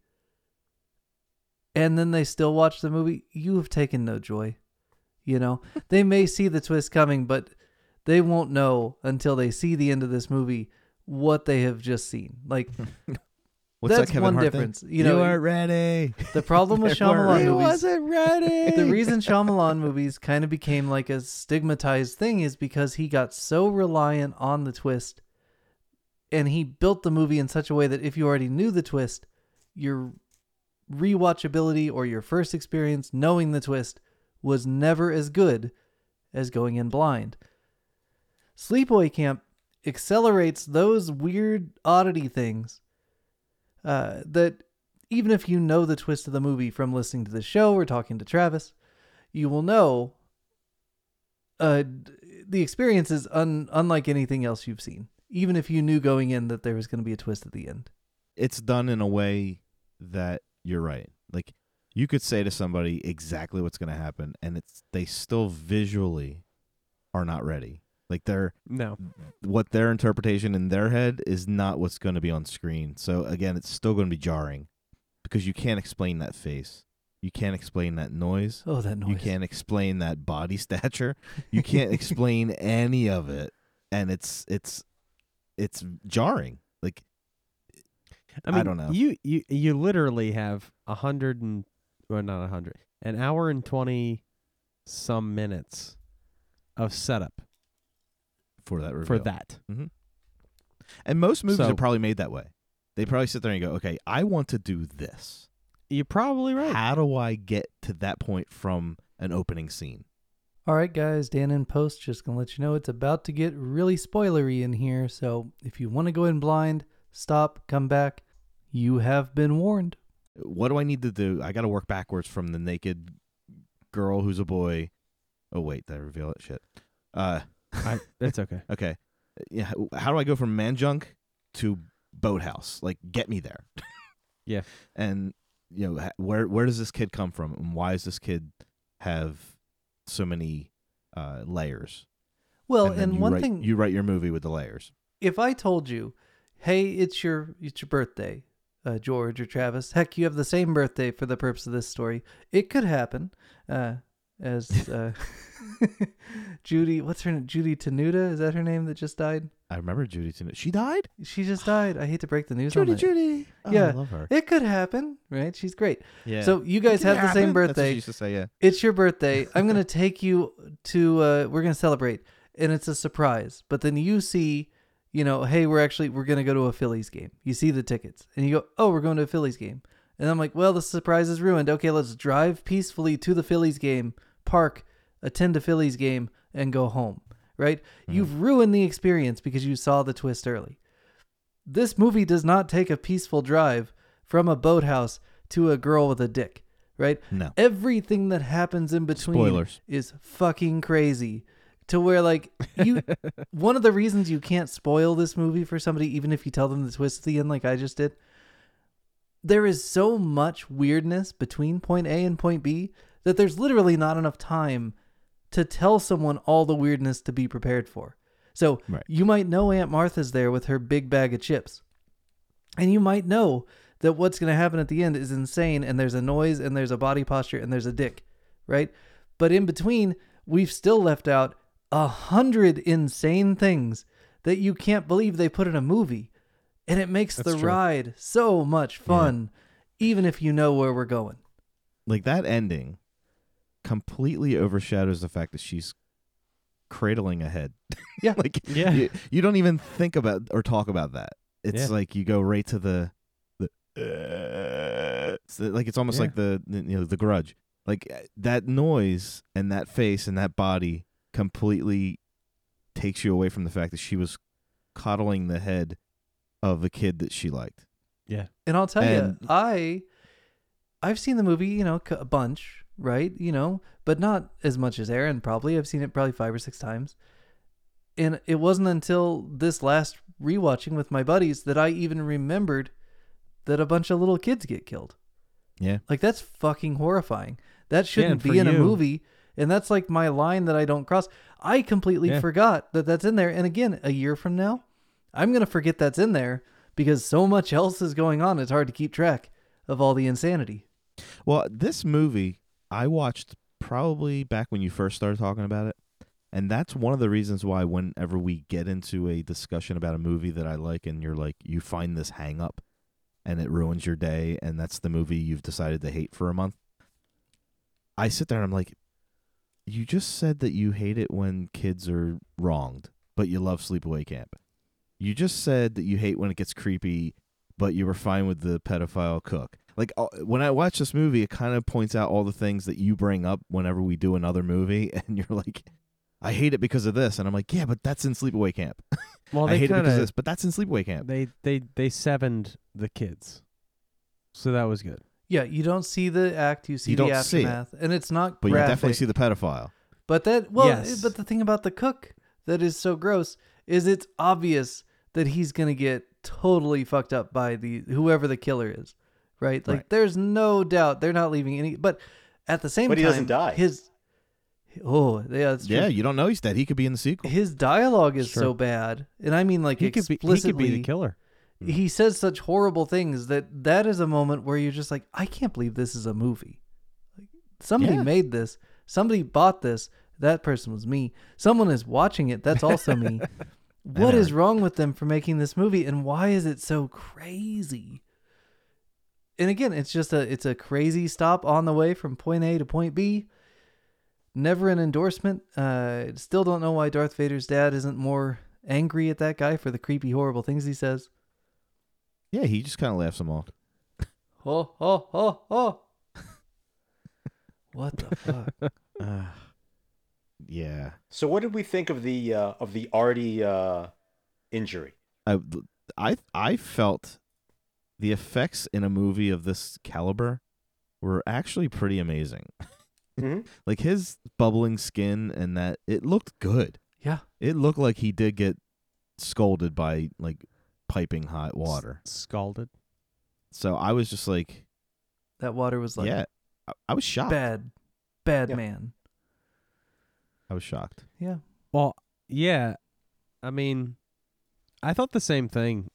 and then they still watch the movie, you have taken no joy. You know, *laughs* they may see the twist coming, but they won't know until they see the end of this movie what they have just seen. Like *laughs* What's that's that Kevin one Hart thing? difference. You know, weren't ready. the problem with *laughs* Shyamalan movies. ready. *laughs* The reason Shyamalan movies kind of became like a stigmatized thing is because he got so reliant on the twist and he built the movie in such a way that if you already knew the twist, your rewatchability or your first experience knowing the twist was never as good as going in blind. Sleepaway Camp accelerates those weird oddity things uh, that even if you know the twist of the movie from listening to the show or talking to Travis, you will know uh, the experience is un- unlike anything else you've seen. Even if you knew going in that there was going to be a twist at the end. It's done in a way that you're right. Like you could say to somebody exactly what's going to happen, and it's they still visually are not ready. Like they're no. what their interpretation in their head is not what's going to be on screen. So again, it's still going to be jarring because you can't explain that face. You can't explain that noise. Oh, that noise. You can't explain that body *laughs* stature. You can't explain any of it, and it's it's it's jarring. Like I mean, I don't know. You you you literally have a hundred and well, not a hundred, an hour and twenty some minutes of setup for that reveal. for that. and most movies So- are probably made that way. They probably sit there and go, "Okay, I want to do this. You're probably right. How do I get to that point from an opening scene?" All right, guys, Dan in post just gonna let you know it's about to get really spoilery in here. So if you want to go in blind, stop, come back. You have been warned. What do I need to do? I got to work backwards from the naked girl who's a boy. Oh wait, did I reveal it? Shit. Uh, I, it's okay. *laughs* okay. Yeah. How do I go from man junk to boathouse? Like, get me there. *laughs* Yeah. And you know, where where does this kid come from, and why does this kid have so many uh, layers? Well, then and, one write, thing you write your movie with the layers. if I told you, "Hey, it's your it's your birthday, uh, George or Travis. Heck, you have the same birthday for the purpose of this story. It could happen." Uh, as *laughs* uh, Judy, what's her name? Judy Tenuta is that her name that just died? I remember Judy. Tenu- She died. She just died. I hate to break the news Judy, on that. Judy. Oh, Yeah. I love her. It could happen, right? She's great. Yeah. So you guys have can the same happen. That's what she birthday. used to say. Yeah. It's your birthday. I'm gonna *laughs* take you to. Uh, we're gonna celebrate, and it's a surprise. But then you see, you know, hey, we're actually we're gonna go to a Phillies game. You see the tickets, and you go, oh, we're going to a Phillies game. And I'm like, well, the surprise is ruined. Okay, let's drive peacefully to the Phillies game, park, attend a Phillies game, and go home. Right? Mm-hmm. You've ruined the experience because you saw the twist early. This movie does not take a peaceful drive from a boathouse to a girl with a dick. Right? No. everything that happens in between Spoilers. is fucking crazy to where like you *laughs* one of the reasons you can't spoil this movie for somebody even if you tell them the twist at the end like i just did there is so much weirdness between point a and point b that there's literally not enough time to tell someone all the weirdness to be prepared for. So Right. you might know aunt martha's there with her big bag of chips. And you might know that what's going to happen at the end is insane and there's a noise and there's a body posture and there's a dick right? But in between we've still left out a hundred insane things that you can't believe they put in a movie. And it makes That's the true. ride so much fun even if you know where we're going. Like that ending completely overshadows the fact that she's cradling a head. *laughs* Yeah. like Yeah. you, you don't even think about or talk about that. It's Yeah. like you go right to the the uh, it's like it's almost Yeah. like the, the you know the grudge. Like uh, that noise and that face and that body completely takes you away from the fact that she was coddling the head of a kid that she liked. Yeah. And i'll tell you i i've seen the movie you know a bunch right you know but not as much as aaron probably i've seen it probably five or six times and it wasn't until this last rewatching with my buddies that i even remembered that a bunch of little kids get killed Yeah. Like that's fucking horrifying. That shouldn't and be in a movie. And that's like my line that I don't cross. I completely Yeah. forgot that that's in there. And again, a year from now, I'm going to forget that's in there because so much else is going on. It's hard to keep track of all the insanity. Well, this movie I watched probably back when you first started talking about it. And that's one of the reasons why whenever we get into a discussion about a movie that I like and you're like you find this hang up and it ruins your day and that's the movie you've decided to hate for a month. I sit there and I'm like you just said that you hate it when kids are wronged, but you love Sleepaway Camp. You just said that you hate when it gets creepy, but you were fine with the pedophile cook. Like uh, when I watch this movie, it kind of points out all the things that you bring up whenever we do another movie, *laughs* and you're like, "I hate it because of this," and I'm like, "Yeah, but that's in Sleepaway Camp. *laughs* Well, I they hate it kind because of of this, but that's in Sleepaway Camp." they they they sevened the kids, so that was good. Yeah, you don't see the act, you see You the don't see it. aftermath. And it's not But you definitely see the pedophile. But that well, Yes. but the thing about the cook that is so gross is it's obvious that he's gonna get totally fucked up by the whoever the killer is, right? Like Right. there's no doubt they're not leaving any. But at the same But he doesn't die. His oh yeah, that's true. Yeah, you don't know he's dead. He could be in the sequel. His dialogue is Sure. so bad, and I mean like He could be he explicitly. could be the killer. Hmm. he says such horrible things that that is a moment where you're just like, I can't believe this is a movie. Like somebody Yeah. made this. Somebody bought this. That person was me. Someone is watching it. That's also me. *laughs* What is wrong with them for making this movie, and why is it so crazy? And again, it's just a it's a crazy stop on the way from point A to point B. Never an endorsement. Uh, still don't know why Darth Vader's dad isn't more angry at that guy for the creepy, horrible things he says. Yeah, he just kind of laughs him off. Oh, oh, oh, oh. what the fuck? Uh, *sighs* yeah, So what did we think of the uh, of the Artie uh, injury? I I I felt the effects in a movie of this caliber were actually pretty amazing. *laughs* Mhm. like his bubbling skin and that it looked good. Yeah. It looked like he did get scolded by like piping hot water. S- scalded. So I was just like, That water was like yeah, I, I was shocked. bad, bad Yeah. man. I was shocked. Yeah. Well, yeah. I mean, I thought the same thing.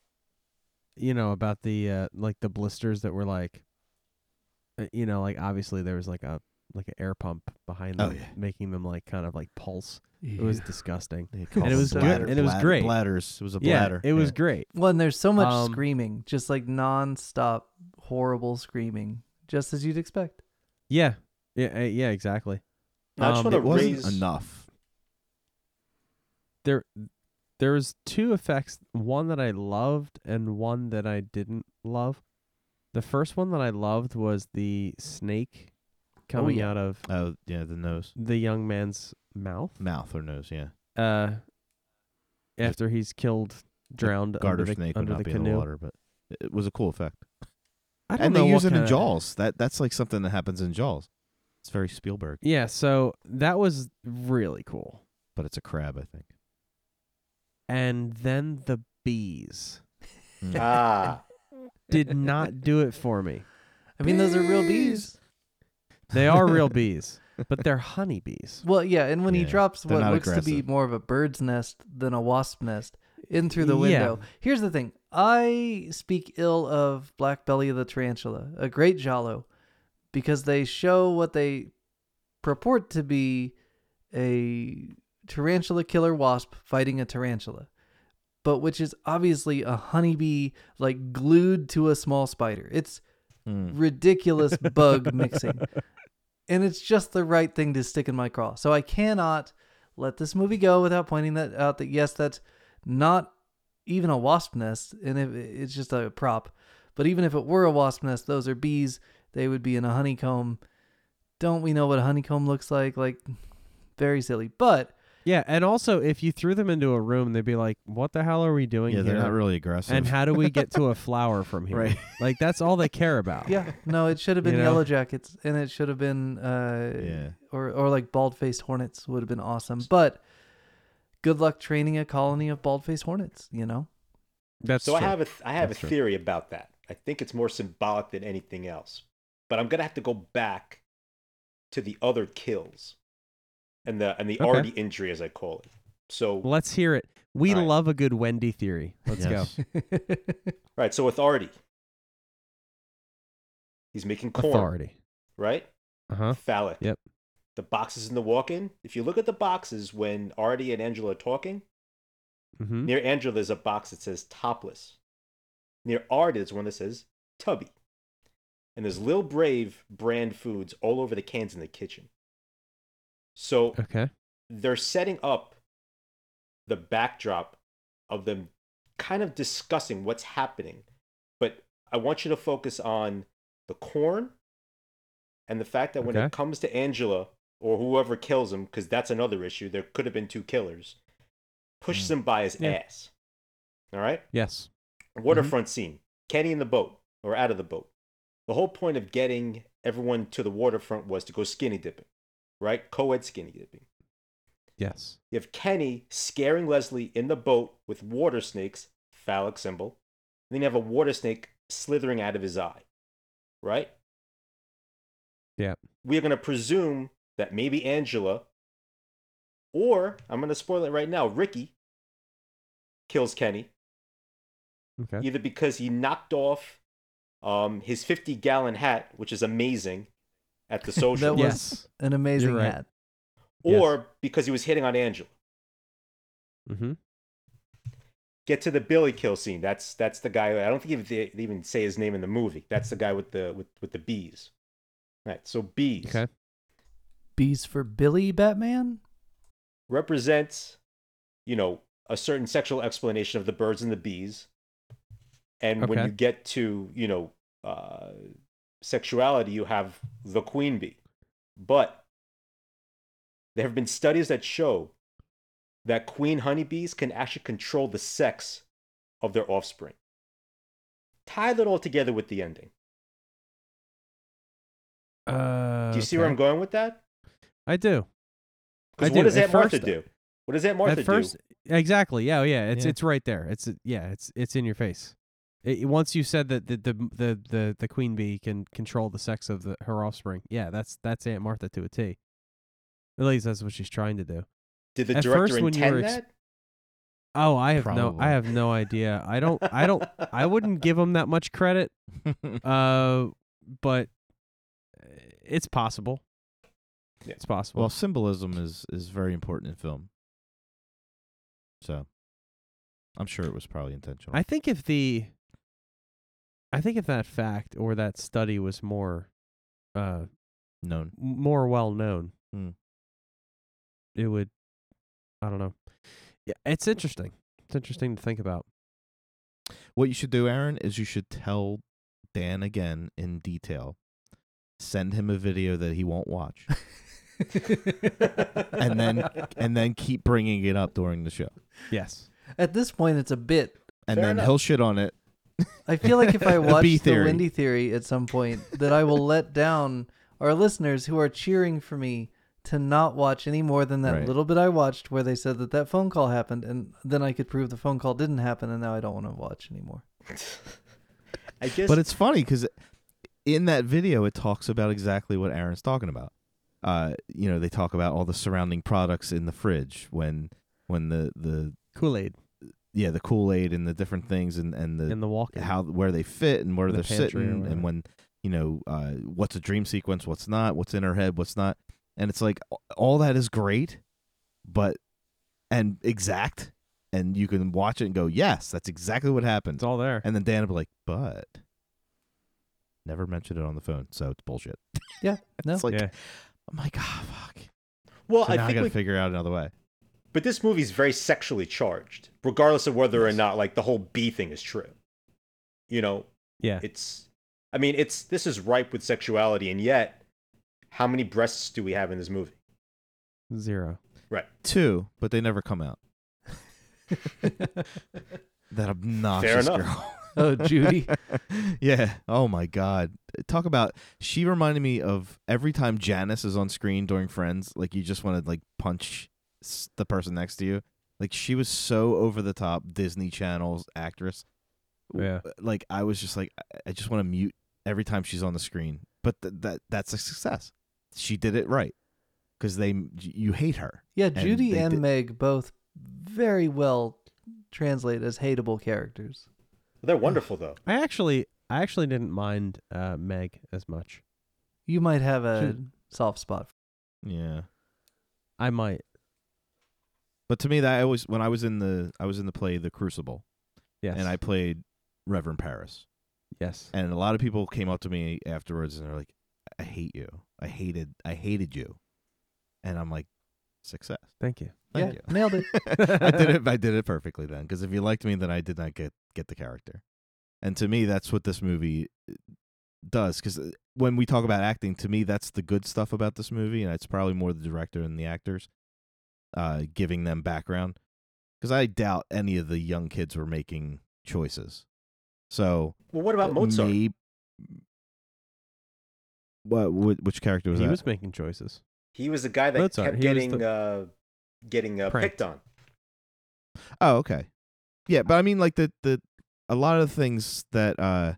You know about the uh, like the blisters that were like, uh, you know, like obviously there was like a like an air pump behind Oh, them, yeah. making them like kind of like pulse. It was disgusting. And it them was good, and it was great. Bladders. It was a Yeah, bladder. it was Yeah. great. Well, and there's so much Um, screaming, just like non-stop horrible screaming, just as you'd expect. Yeah, yeah, uh, yeah, exactly. I just Um, want to It wasn't raise enough. There, there was two effects. One that I loved and one that I didn't love. The first one that I loved was the snake coming yeah. out of Oh yeah, the nose, the young man's mouth. mouth or nose. Yeah, Uh, after he's killed, drowned garter under the, snake would under not the be in canoe. the water, but it- was a cool effect. I don't And know they use it in Jaws. That that's like something that happens in Jaws. It's very Spielberg, Yeah, so that was really cool. but it's a crab, I think. And then the bees *laughs* ah did not do it for me. I mean, those are real bees. They are real *laughs* bees, but they're honeybees. Well, yeah, and when he Yeah, drops they're what not looks to be aggressive. more of a bird's nest than a wasp nest in through the Yeah. window. Here's the thing. I speak ill of Black Belly of the Tarantula, a great giallo, because they show what they purport to be a tarantula killer wasp fighting a tarantula, but which is obviously a honeybee like glued to a small spider. It's Mm. ridiculous bug *laughs* mixing. And it's just the right thing to stick in my craw. So I cannot let this movie go without pointing that out that yes, that's not even a wasp nest and if it's just a prop. But even if it were a wasp nest, those are bees. They would be in a honeycomb. Don't we know what a honeycomb looks like? Like very silly. But Yeah, and also if you threw them into a room, they'd be like, "What the hell are we doing here? Yeah, here?" they're not really aggressive. and how do we get to a *laughs* flower from here? Right. Like that's all they care about. yeah, no, it should have been You know? yellow jackets and it should have been uh Yeah. or or like bald faced hornets would have been awesome. But good luck training a colony of bald faced hornets, you know? That's so I true. have a th- I have That's a true. theory about that. I think it's more symbolic than anything else. But I'm gonna have to go back to the other kills and the and the Okay. Artie injury as I call it. So Let's hear it. We All right. love a good Wendy theory. Let's Yes. go. *laughs* right, so with Artie, he's making corn, Authority. right? Uh huh. Phallic. Yep. The boxes in the walk-in. If you look at the boxes when Artie and Angela are talking, Mm-hmm. near Angela there's a box that says topless. Near Artie there's one that says tubby. And there's Lil Brave brand foods all over the cans in the kitchen. So Okay. they're setting up the backdrop of them kind of discussing what's happening. But I want you to focus on the corn and the fact that when Okay. it comes to Angela or whoever kills him, because that's another issue, there could have been two killers, pushes mm. him by his Yeah. ass. All right? Yes. Waterfront mm-hmm. scene. Kenny in the boat or out of the boat. The whole point of getting everyone to the waterfront was to go skinny dipping, right? Co ed skinny dipping. Yes. You have Kenny scaring Leslie in the boat with water snakes, phallic symbol. And then you have a water snake slithering out of his eye, right? Yeah. We are going to presume that maybe Angela, or I'm going to spoil it right now, Ricky kills Kenny, Okay. either because he knocked off um, his 50 gallon hat, which is amazing, at the social, That was- yes. An amazing You're right. hat. or because he was hitting on Angela. Mm-hmm. get to the Billy kill scene. That's that's the guy. I don't think they they even say his name in the movie. That's the guy with the with, with the bees. Right. So bees Okay. Bees for Billy Batman? represents, you know, a certain sexual explanation of the birds and the bees. And when you get to you know uh, sexuality, you have the queen bee. But there have been studies that show that queen honeybees can actually control the sex of their offspring. Tie that all together with the ending. Uh, Do you see where I'm going with that? I do. I Because do. what does Aunt Martha first- do? What does Aunt Martha At first, do? exactly. Yeah, oh, yeah. It's Yeah. it's right there. It's yeah. It's it's in your face. It, once you said that the, the the the the queen bee can control the sex of the, her offspring, yeah, that's that's Aunt Martha to a T. At least that's what she's trying to do. Did the at director first when you intend were ex- that? Oh, I have no, I have no idea. I don't, I don't, *laughs* I wouldn't give him that much credit. *laughs* Uh, but uh, it's possible. Yeah. It's possible. well, symbolism is is very important in film. So, I'm sure it was probably intentional. I think if the, I think if that fact or that study was more, uh, Known. more well known, Hmm. it would. I don't know. Yeah, it's interesting. It's interesting to think about. What you should do, Aaron, is you should tell Dan again in detail. Send him a video that he won't watch, *laughs* and then and then keep bringing it up during the show, Yes. At this point, it's a bit. and Fair then enough. he'll shit on it. I feel like if I *laughs* watch B the theory. Wendy theory at some point, that I will let down our listeners who are cheering for me to not watch any more than that Right. little bit I watched where they said that that phone call happened, and then I could prove the phone call didn't happen, and now I don't want to watch anymore. I guess. But it's funny because in that video, it talks about exactly what Aaron's talking about. Uh, you know, they talk about all the surrounding products in the fridge when when the the Kool Aid yeah the Kool Aid and the different things and and the in the walk. how where they fit and where In the they're pantry or sitting and when you know uh, what's a dream sequence, what's not, what's in her head, what's not, and it's like all that is great, but and exact, and you can watch it and go, yes, that's exactly what happened, It's all there. and then Dan will be like, but never mentioned it on the phone, so it's bullshit. Yeah, *laughs* no, It's like, yeah. oh my god, fuck. well, So I now I got to we, figure out another way. But this movie's very sexually charged, regardless of whether or not like the whole B thing is true. You know, Yeah. it's. I mean, it's this is ripe with sexuality, and yet, how many breasts do we have in this movie? Zero. Right. Two, but they never come out. *laughs* That obnoxious girl. *laughs* oh, Judy. *laughs* yeah. Oh my God. Talk about. She reminded me of every time Janice is on screen during Friends. Like you just want to like punch the person next to you. Like she was so over the top Disney Channel's actress. Yeah. Like I was just like I- I just want to mute every time she's on the screen. But th- that that's a success. She did it right because they you hate her. Yeah, Judy they and Meg both very well translate as hateable characters. They're wonderful though. I actually, I actually didn't mind uh, Meg as much. You might have a Should- soft spot. Yeah. I might. But to me, that I always when I was in the I was in the play The Crucible, Yes. and I played Reverend Parris, yes. and a lot of people came up to me afterwards and they're like, "I hate you. I hated. I hated you," and I'm like, "Success. Thank you. Thank yeah, you. nailed it. *laughs* I did it. I did it perfectly then. Because if you liked me, then I did not get get the character, and to me, that's what this movie uh, does. Because when we talk about acting, to me, that's the good stuff about this movie, and it's probably more the director and the actors, uh, giving them background. Because I doubt any of the young kids were making choices. So Well, what about Mozart? may- what? Which character was he that? was making choices. He was the guy that Mozart, kept he was getting uh, getting uh, picked on. Oh, okay. Yeah, but I mean, like the the a lot of the things that uh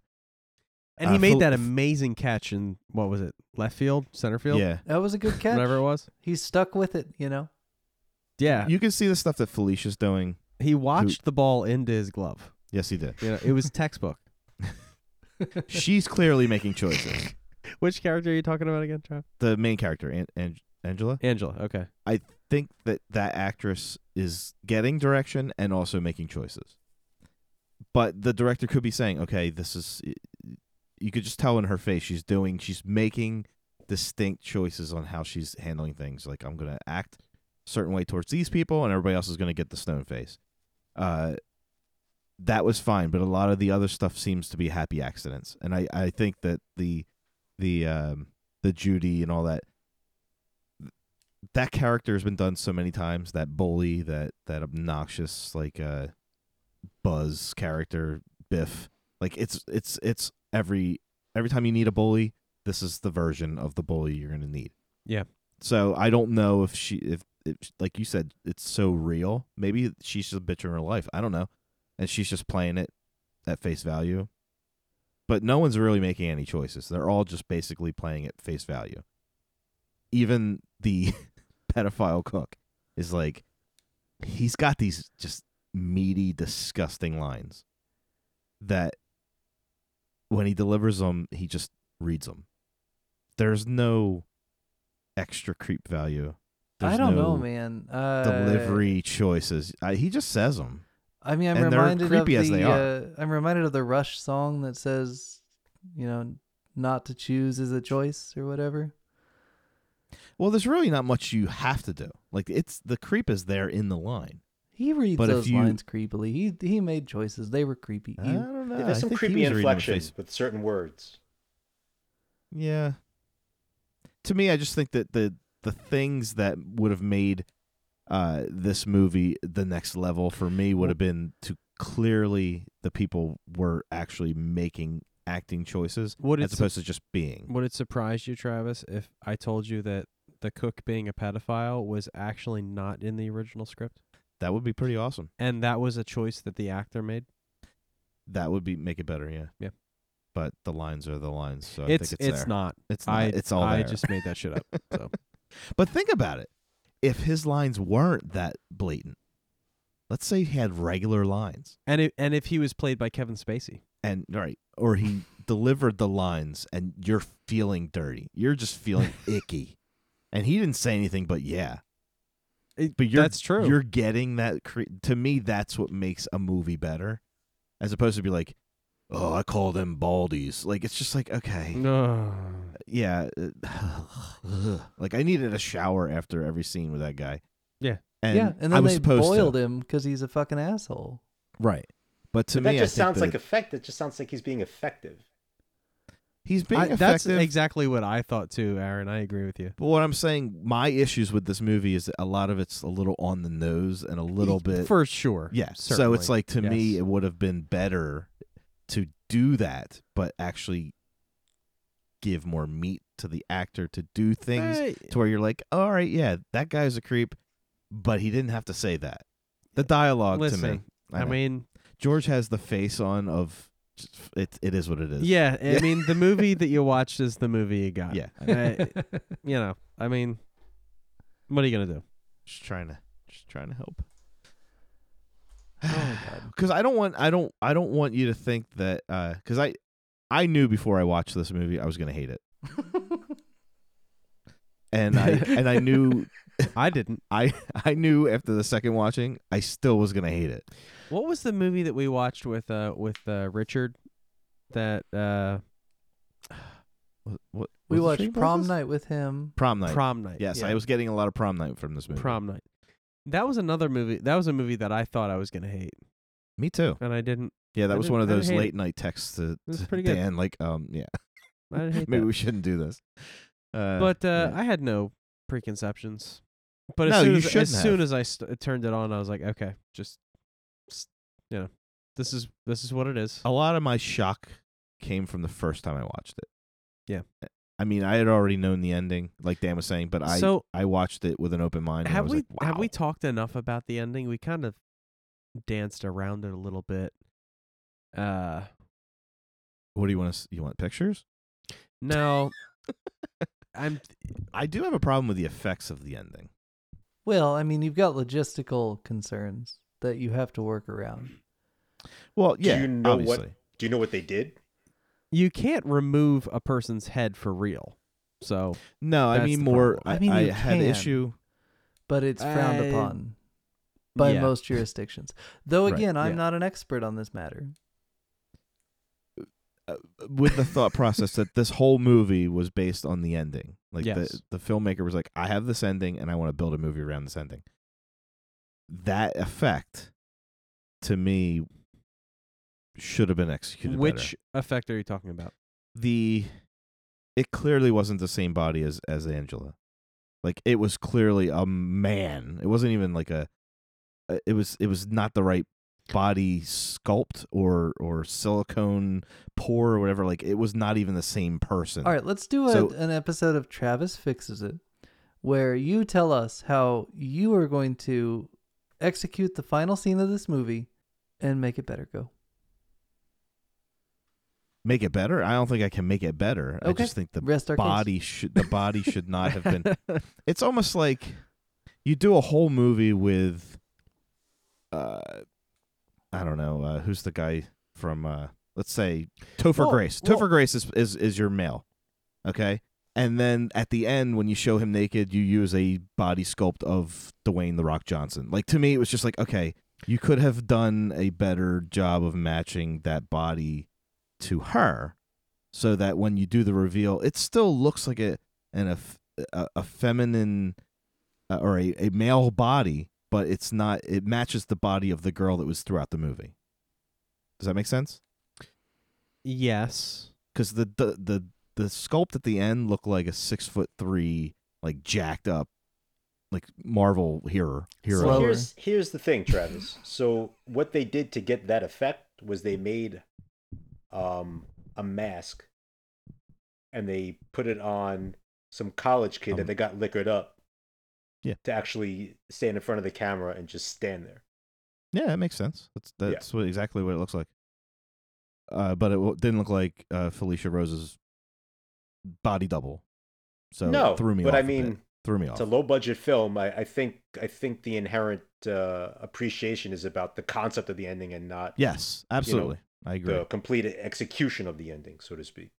And he Uh, made that amazing catch in what was it? Left field, center field, yeah That was a good catch. whatever it was. He's stuck with it, you know. Yeah. you can see the stuff that Felissa's doing. he watched the ball into his glove. Yes, he did. You know, it was textbook. *laughs* She's clearly making choices. *laughs* Which character are you talking about again, Trav? The main character, An- An- Angela. Angela. Okay. I think that that actress is getting direction and also making choices. But the director could be saying, "Okay, this is." You could just tell in her face she's doing. She's making distinct choices on how she's handling things. Like I'm gonna act certain way towards these people, and everybody else is gonna get the stone face. Uh, that was fine, but a lot of the other stuff seems to be happy accidents, and I I think that the the um the Judy and all that that character has been done so many times that bully that that obnoxious like uh Buzz character Biff. Like it's it's it's every every time you need a bully, this is the version of the bully you're gonna need. Yeah. So I don't know if she if, if like you said it's so real. Maybe she's just a bitch in her life. I don't know, and she's just playing it at face value. But no one's really making any choices. They're all just basically playing at face value. Even the *laughs* pedophile cook is like he's got these just meaty, disgusting lines that when he delivers them, he just reads them. There's no extra creep value. There's I don't no know, man. Uh, Delivery choices. I, he just says them. I mean, I'm and they're reminded creepy of as the. they are. Uh, I'm reminded of the Rush song that says, you know, not to choose is a choice or whatever. Well, there's really not much you have to do. Like it's the creep is there in the line. He reads But if those you- lines creepily. He he made choices. They were creepy. I don't know. Yeah, there's I some creepy was inflections with certain words. Yeah. To me, I just think that the the things that would have made uh, this movie the next level for me would have been to clearly the people were actually making acting choices Would as opposed to just being. Would it surprise you, Travis, if I told you that the cook being a pedophile was actually not in the original script, That would be pretty awesome. and that was a choice that the actor made? That would be make it better. Yeah. Yeah. But the lines are the lines, so I it's think it's, there. not. It's not. I it's all I there. just made that shit up. So *laughs* But think about it. If his lines weren't that blatant, let's say he had regular lines, and it, and if he was played by Kevin Spacey, and right, or he *laughs* delivered the lines, and you're feeling dirty, you're just feeling *laughs* icky, and he didn't say anything but yeah. It- But you're, that's true. You're getting that. Cre- to me, that's what makes a movie better, as opposed to be like, oh, I call them baldies. Like it's just like okay, *sighs* no. yeah, uh, *sighs* like I needed a shower after every scene with that guy. Yeah. and yeah, and I then was they supposed boiled to. him because he's a fucking asshole. right. But to But me, that just I think sounds that like effect. It just sounds like he's being effective. he's being I, that's exactly what I thought too, Aaron. I agree with you. but what I'm saying, my issues with this movie is that a lot of it's a little on the nose and a little bit. for sure. yeah. So it's like to me, it would have been better to do that, but actually give more meat to the actor to do things Eh, to where you're like, all right, yeah, that guy's a creep, but he didn't have to say that. The dialogue to me. Listen, I, mean, George has the face on of just, it. It is what it is. yeah. I mean, the *laughs* movie that you watched is the movie you got. Yeah. I- you know, I mean, what are you gonna do? Just trying to, just trying to help. Oh. Because *sighs* I don't want, I don't, I don't want you to think that. Because I, I knew before I watched this movie I was gonna hate it, *laughs* and I and I knew, *laughs* I didn't. I I knew after the second watching I still was gonna hate it. What was the movie that we watched with uh with uh, Richard? That uh, *sighs* What, what we watched prom night with him. Prom night. prom night. yes, yeah. I was getting a lot of prom night from this movie. prom night. That was another movie. That was a movie that I thought I was gonna hate, Me too. and I didn't. Yeah, that I was didn't- one of I those hate late night texts to, was to pretty good. Dan. Like, um, yeah, I didn't hate *laughs* maybe that. we shouldn't do this. Uh, but uh, yeah. I had no preconceptions. But as No, soon you as, shouldn't as soon have. as I st- turned it on, I was like, okay, just, s- you know, this is this is what it is. a lot of my shock came from the first time I watched it. Yeah. I mean, I had already known the ending, like Dan was saying, but I so I watched it with an open mind. and I have was we like, wow. have we talked enough about the ending? We kind of danced around it a little bit. Uh, What do you want to? You want pictures? no, *laughs* I'm I do have a problem with the effects of the ending. Well, I mean, you've got logistical concerns that you have to work around. Well, Do yeah, you know what- obviously. Do you know what they did? You can't remove a person's head for real. So No, I mean more. I, I mean, I you had can. issue. but it's frowned Uh, upon by yeah. most *laughs* jurisdictions. Though Right, again, I'm yeah. not an expert on this matter. uh, with the thought process that this whole movie was based on the ending. Like Yes. the the filmmaker was like, I have this ending and I want to build a movie around this ending. That effect to me should have been executed. which better. effect are you talking about? the it clearly wasn't the same body as as Angela. Like it was clearly a man. It wasn't even like a uh, it was it was not the right body sculpt or or silicone pore or whatever. Like it was not even the same person. All right, let's do a, So- an episode of Travis Fixes It where you tell us how you are going to execute the final scene of this movie and make it better go. Make it better? I don't think I can make it better. I just think the Rest body should the body should not have been *laughs* it's almost like you do a whole movie with uh I don't know, uh who's the guy from uh let's say Topher Grace. well- Topher Grace is, is is your male. Okay? And then at the end when you show him naked, you use a body sculpt of Dwayne the Rock Johnson. Like to me it was just like, okay, you could have done a better job of matching that body to her so that when you do the reveal, it still looks like a an a, a, a feminine uh, or a, a male body, but it's not. It matches the body of the girl that was throughout the movie. Does that make sense? yes. Because the, the the the sculpt at the end looked like a six foot three, like jacked up, like Marvel hero hero. So here's here's the thing, Travis. So what they did to get that effect was they made um a mask and they put it on some college kid Um, that they got liquored up. Yeah. To actually stand in front of the camera and just stand there. Yeah, that makes sense. That's Yeah. that's what exactly what it looks like. Uh, but it w- didn't look like uh, Felissa Rose's body double. So no, threw me but off. I mean, threw me off it's a low budget film. I, I think I think the inherent uh, appreciation is about the concept of the ending and not yes, absolutely. I agree. the complete execution of the ending, so to speak.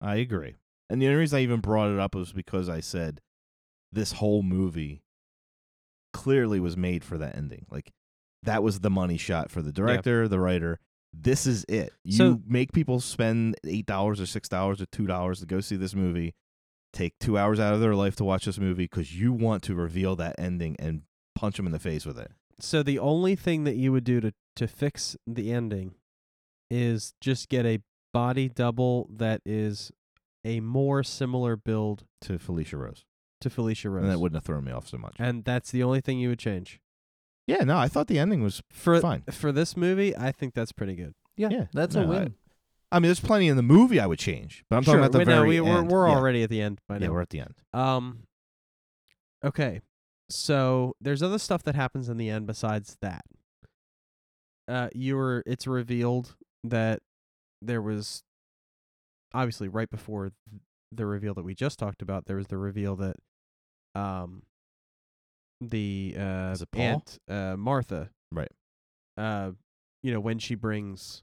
I agree. And the only reason I even brought it up was because I said this whole movie clearly was made for that ending. Like that was the money shot for the director, the writer. This is it. You So- make people spend eight dollars or six dollars or two dollars to go see this movie. Take two hours out of their life to watch this movie because you want to reveal that ending and punch them in the face with it. So the only thing that you would do to to fix the ending is just get a body double that is a more similar build To Felissa Rose, to Felissa Rose. and that wouldn't have thrown me off so much. and that's the only thing you would change. yeah, no, I thought the ending was For fine. for this movie, I think that's pretty good. Yeah, Yeah, that's no, a I- win. I mean, there's plenty in the movie I would change, but I'm talking about the but no, very we, we're end. we're yeah. already at the end by Yeah, now. we're at the end. Um. Okay, so there's other stuff that happens in the end besides that. Uh, you were. It's revealed that there was obviously right before the reveal that we just talked about. There was the reveal that, um, the uh Is it Paul? aunt uh Martha, Right. Uh, you know when she brings.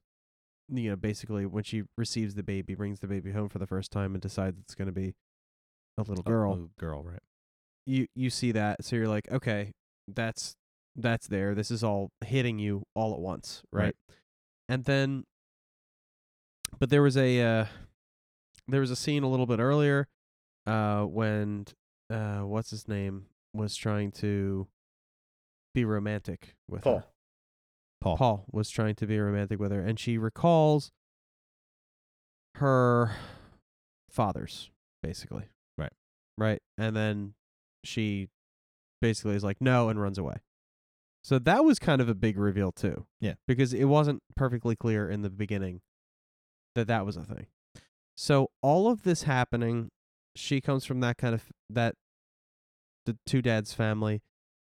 You know, basically, when she receives the baby, brings the baby home for the first time, and decides it's going to be a little girl Oh, girl, right? you you see that so you're like okay that's that's there this is all hitting you all at once right, Right. and then but there was a uh there was a scene a little bit earlier uh when uh what's his name was trying to be romantic with Paul. her Paul. Paul was trying to be romantic with her and she recalls her fathers basically Right. right and then she basically is like no and runs away so that was kind of a big reveal too Yeah. because it wasn't perfectly clear in the beginning that that was a thing. So all of this happening she comes from that kind of that the two dads family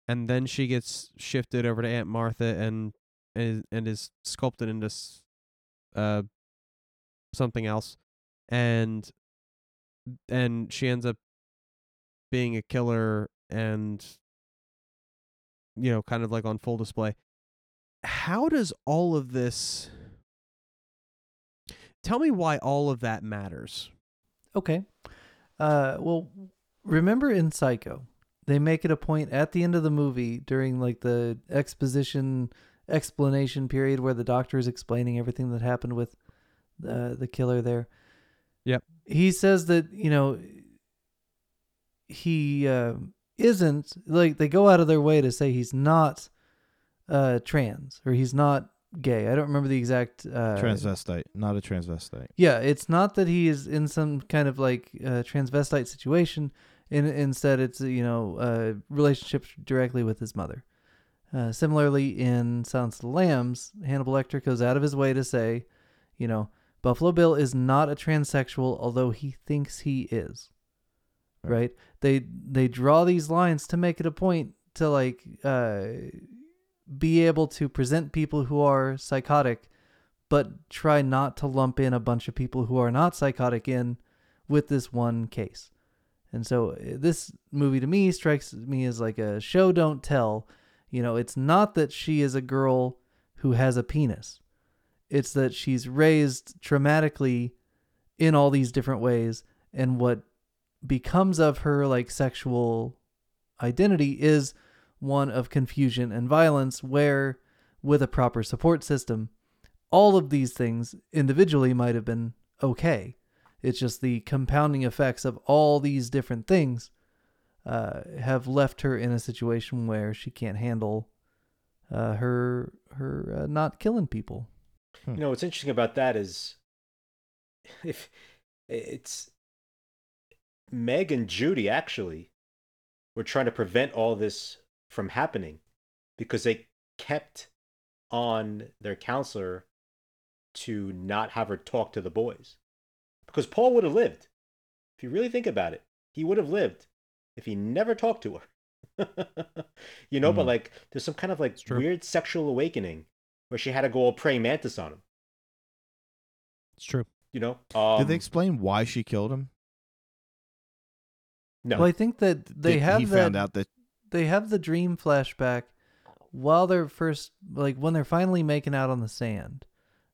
and then she gets shifted over to aunt martha and and, and is sculpted into uh something else and and she ends up being a killer and you know kind of like on full display. How does all of this tell me why all of that matters Okay. Uh, well, remember in Psycho, they make it a point at the end of the movie during like the exposition explanation period where the doctor is explaining everything that happened with the the killer there. Yep. He says that you know he uh, isn't like they go out of their way to say he's not uh trans or he's not gay. I don't remember the exact uh transvestite, not a transvestite. yeah, it's not that he is in some kind of like uh, transvestite situation. In, instead, it's uh, you know a relationship directly with his mother. Uh, similarly, in Silence of the Lambs, Hannibal Lecter goes out of his way to say, you know, Buffalo Bill is not a transsexual, although he thinks he is. Right. Right? They they draw these lines to make it a point to like uh, be able to present people who are psychotic, but try not to lump in a bunch of people who are not psychotic in with this one case. And so uh, this movie to me strikes me as like a show don't tell. You know, it's not that she is a girl who has a penis. It's that she's raised traumatically in all these different ways and what becomes of her like sexual identity is one of confusion and violence where with a proper support system all of these things individually might have been okay it's just the compounding effects of all these different things uh, have left her in a situation where she can't handle uh, her her uh, not killing people. You know what's interesting about that is if it's Meg and Judy actually were trying to prevent all this from happening because they kept on their counselor to not have her talk to the boys. Because Paul would have lived. If you really think about it, he would have lived if he never talked to her. *laughs* you know, but Hmm. like there's some kind of like weird sexual awakening where she had to go all praying mantis on him. It's true. You know? Um, Did they explain why she killed him? No. Well, I think that they Did- have he that found out that they have the dream flashback while they're first like when they're finally making out on the sand,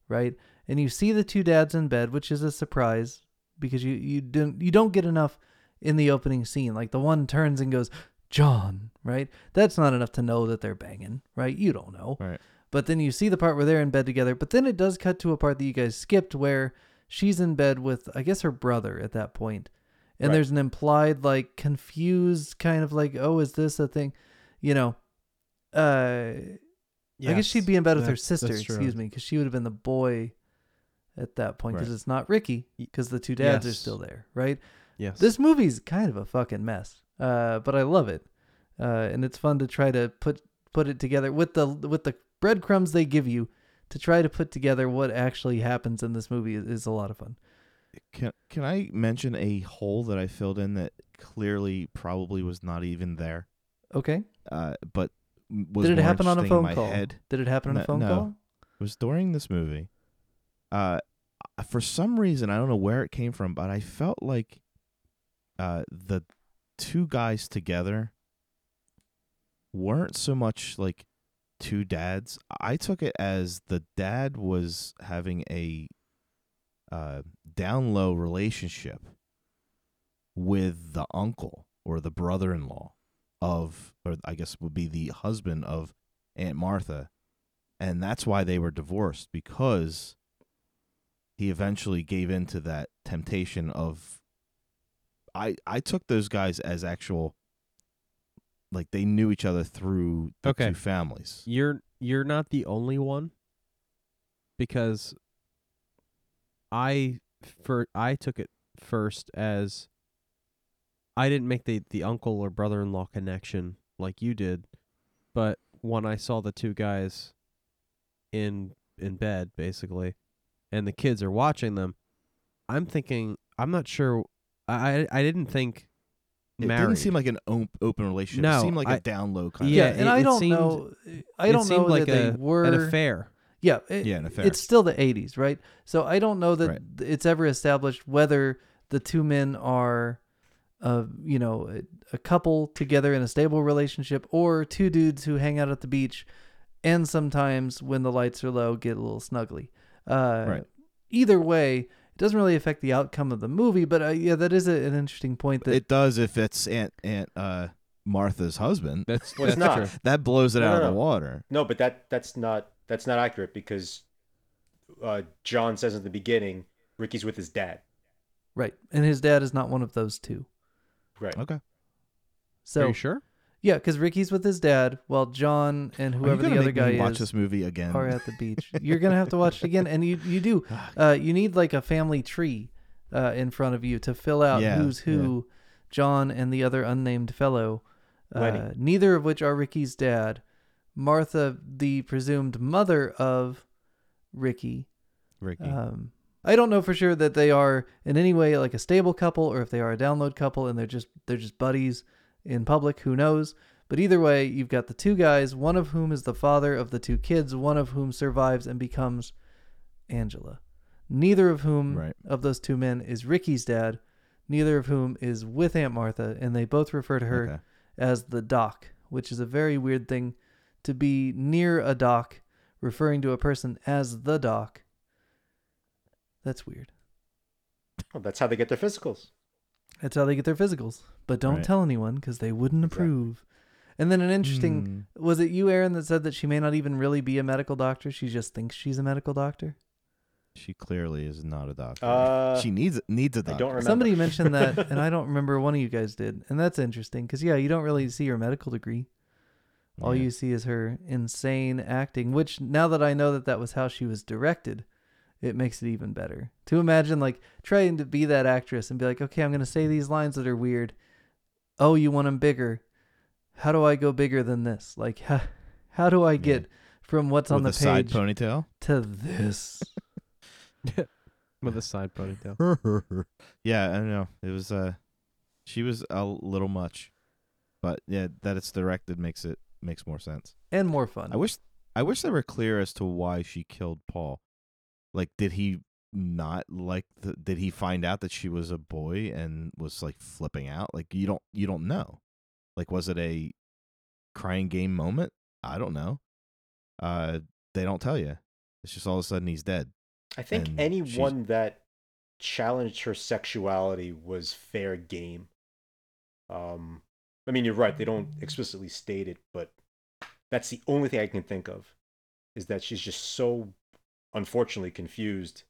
right? And you see the two dads in bed, which is a surprise because you you didn't you don't get enough in the opening scene. Like the one turns and goes, "John," right? That's not enough to know that they're banging, right? You don't know. right. But then you see the part where they're in bed together. But then it does cut to a part that you guys skipped where she's in bed with, I guess, her brother at that point. And Right. there's an implied, like, confused kind of like, oh, is this a thing? You know, uh, I guess she'd be in bed with her sister, excuse me, because she would have been the boy at that point because Right. it's not Ricky because the two dads are still there, right? Yes. This movie's kind of a fucking mess, uh, but I love it, uh, and it's fun to try to put put it together with the with the breadcrumbs they give you to try to put together what actually happens in this movie is, is a lot of fun. Can can I mention a hole that I filled in that clearly probably was not even there, Okay, uh, but was did it happen on a phone call? Head. Did it happen on a No- phone no. call? It was during this movie. Uh, for some reason, I don't know where it came from, but I felt like uh, the two guys together weren't so much like two dads. I took it as the dad was having a uh, down low relationship with the uncle or the brother in law of, or I guess would be the husband of Aunt Martha. And that's why they were divorced because he eventually gave in to that temptation of. I I took those guys as actual, like they knew each other through the Okay. two families. You're you're not the only one because I for I took it first as I didn't make the the uncle or brother-in-law connection like you did, but when I saw the two guys in in bed basically and the kids are watching them, I'm thinking I'm not sure I I, I didn't think It married. didn't seem like an op- open relationship. No, it seemed like I- a down low kind Yeah, of. and it- I don't seemed- know. I it don't seemed know like that a, they were an affair. Yeah, it- Yeah, an affair. It's still the 80s, right? So I don't know that Right. it's ever established whether the two men are, uh, you know, a, a couple together in a stable relationship or two dudes who hang out at the beach and sometimes when the lights are low get a little snuggly. Uh, Right. Either way, it doesn't really affect the outcome of the movie, but uh, yeah, that is a, an interesting point that it does if it's Aunt Aunt uh, Martha's husband. That's Well, that's *laughs* not. true. That blows it No, out no, of the water. No, but that that's not that's not accurate because uh, John says at the beginning Ricky's with his dad. right, and his dad is not one of those two. Right. Okay. So Are you sure? yeah, because Ricky's with his dad while John and whoever the other guy me watch is this movie again? are at the beach. You're gonna have to watch it again, and you you do. *laughs* Uh, you need like a family tree uh, in front of you to fill out Yeah, who's who. John and the other unnamed fellow, uh, neither of which are Ricky's dad, Martha, the presumed mother of Ricky, Ricky. um, I don't know for sure that they are in any way like a stable couple or if they are a download couple and they're just they're just buddies in public. Who knows? But either way, you've got the two guys, one of whom is the father of the two kids, one of whom survives and becomes Angela. Neither of whom Right. of those two men is Ricky's dad. Neither of whom is with Aunt Martha, and they both refer to her okay. as the doc, which is a very weird thing to be near a doc, referring to a person as the doc. That's weird. Well, that's how they get their physicals. That's how they get their physicals. But don't Right. tell anyone because they wouldn't Exactly. approve. And then an interesting Hmm. was it you, Aaron, that said that she may not even really be a medical doctor? She just thinks she's a medical doctor. She clearly is not a doctor. Uh, she needs needs a I doctor. don't remember. Somebody mentioned that, *laughs* and I don't remember. One of you guys did, and that's interesting because yeah, you don't really see her medical degree. All Yeah. you see is her insane acting. Which now that I know that that was how she was directed, it makes it even better. To imagine like trying to be that actress and be like, okay, I'm gonna say these lines that are weird. Oh, you want them bigger? How do I go bigger than this? Like, *laughs* how, how do I get from what's on With the a side page ponytail. to this? *laughs* with a side ponytail. *laughs* yeah, I don't know. It was uh she was a little much. But yeah, that it's directed makes it makes more sense. and more fun. I wish I wish they were clear as to why she killed Paul. Like did he not like the, did he find out that she was a boy and was like flipping out? Like you don't you don't know. Like was it a crying game moment? I don't know. Uh they don't tell you. It's just all of a sudden he's dead. I think and anyone that challenged her sexuality was fair game. Um, I mean, you're right; they don't explicitly state it, but that's the only thing I can think of is that she's just so unfortunately confused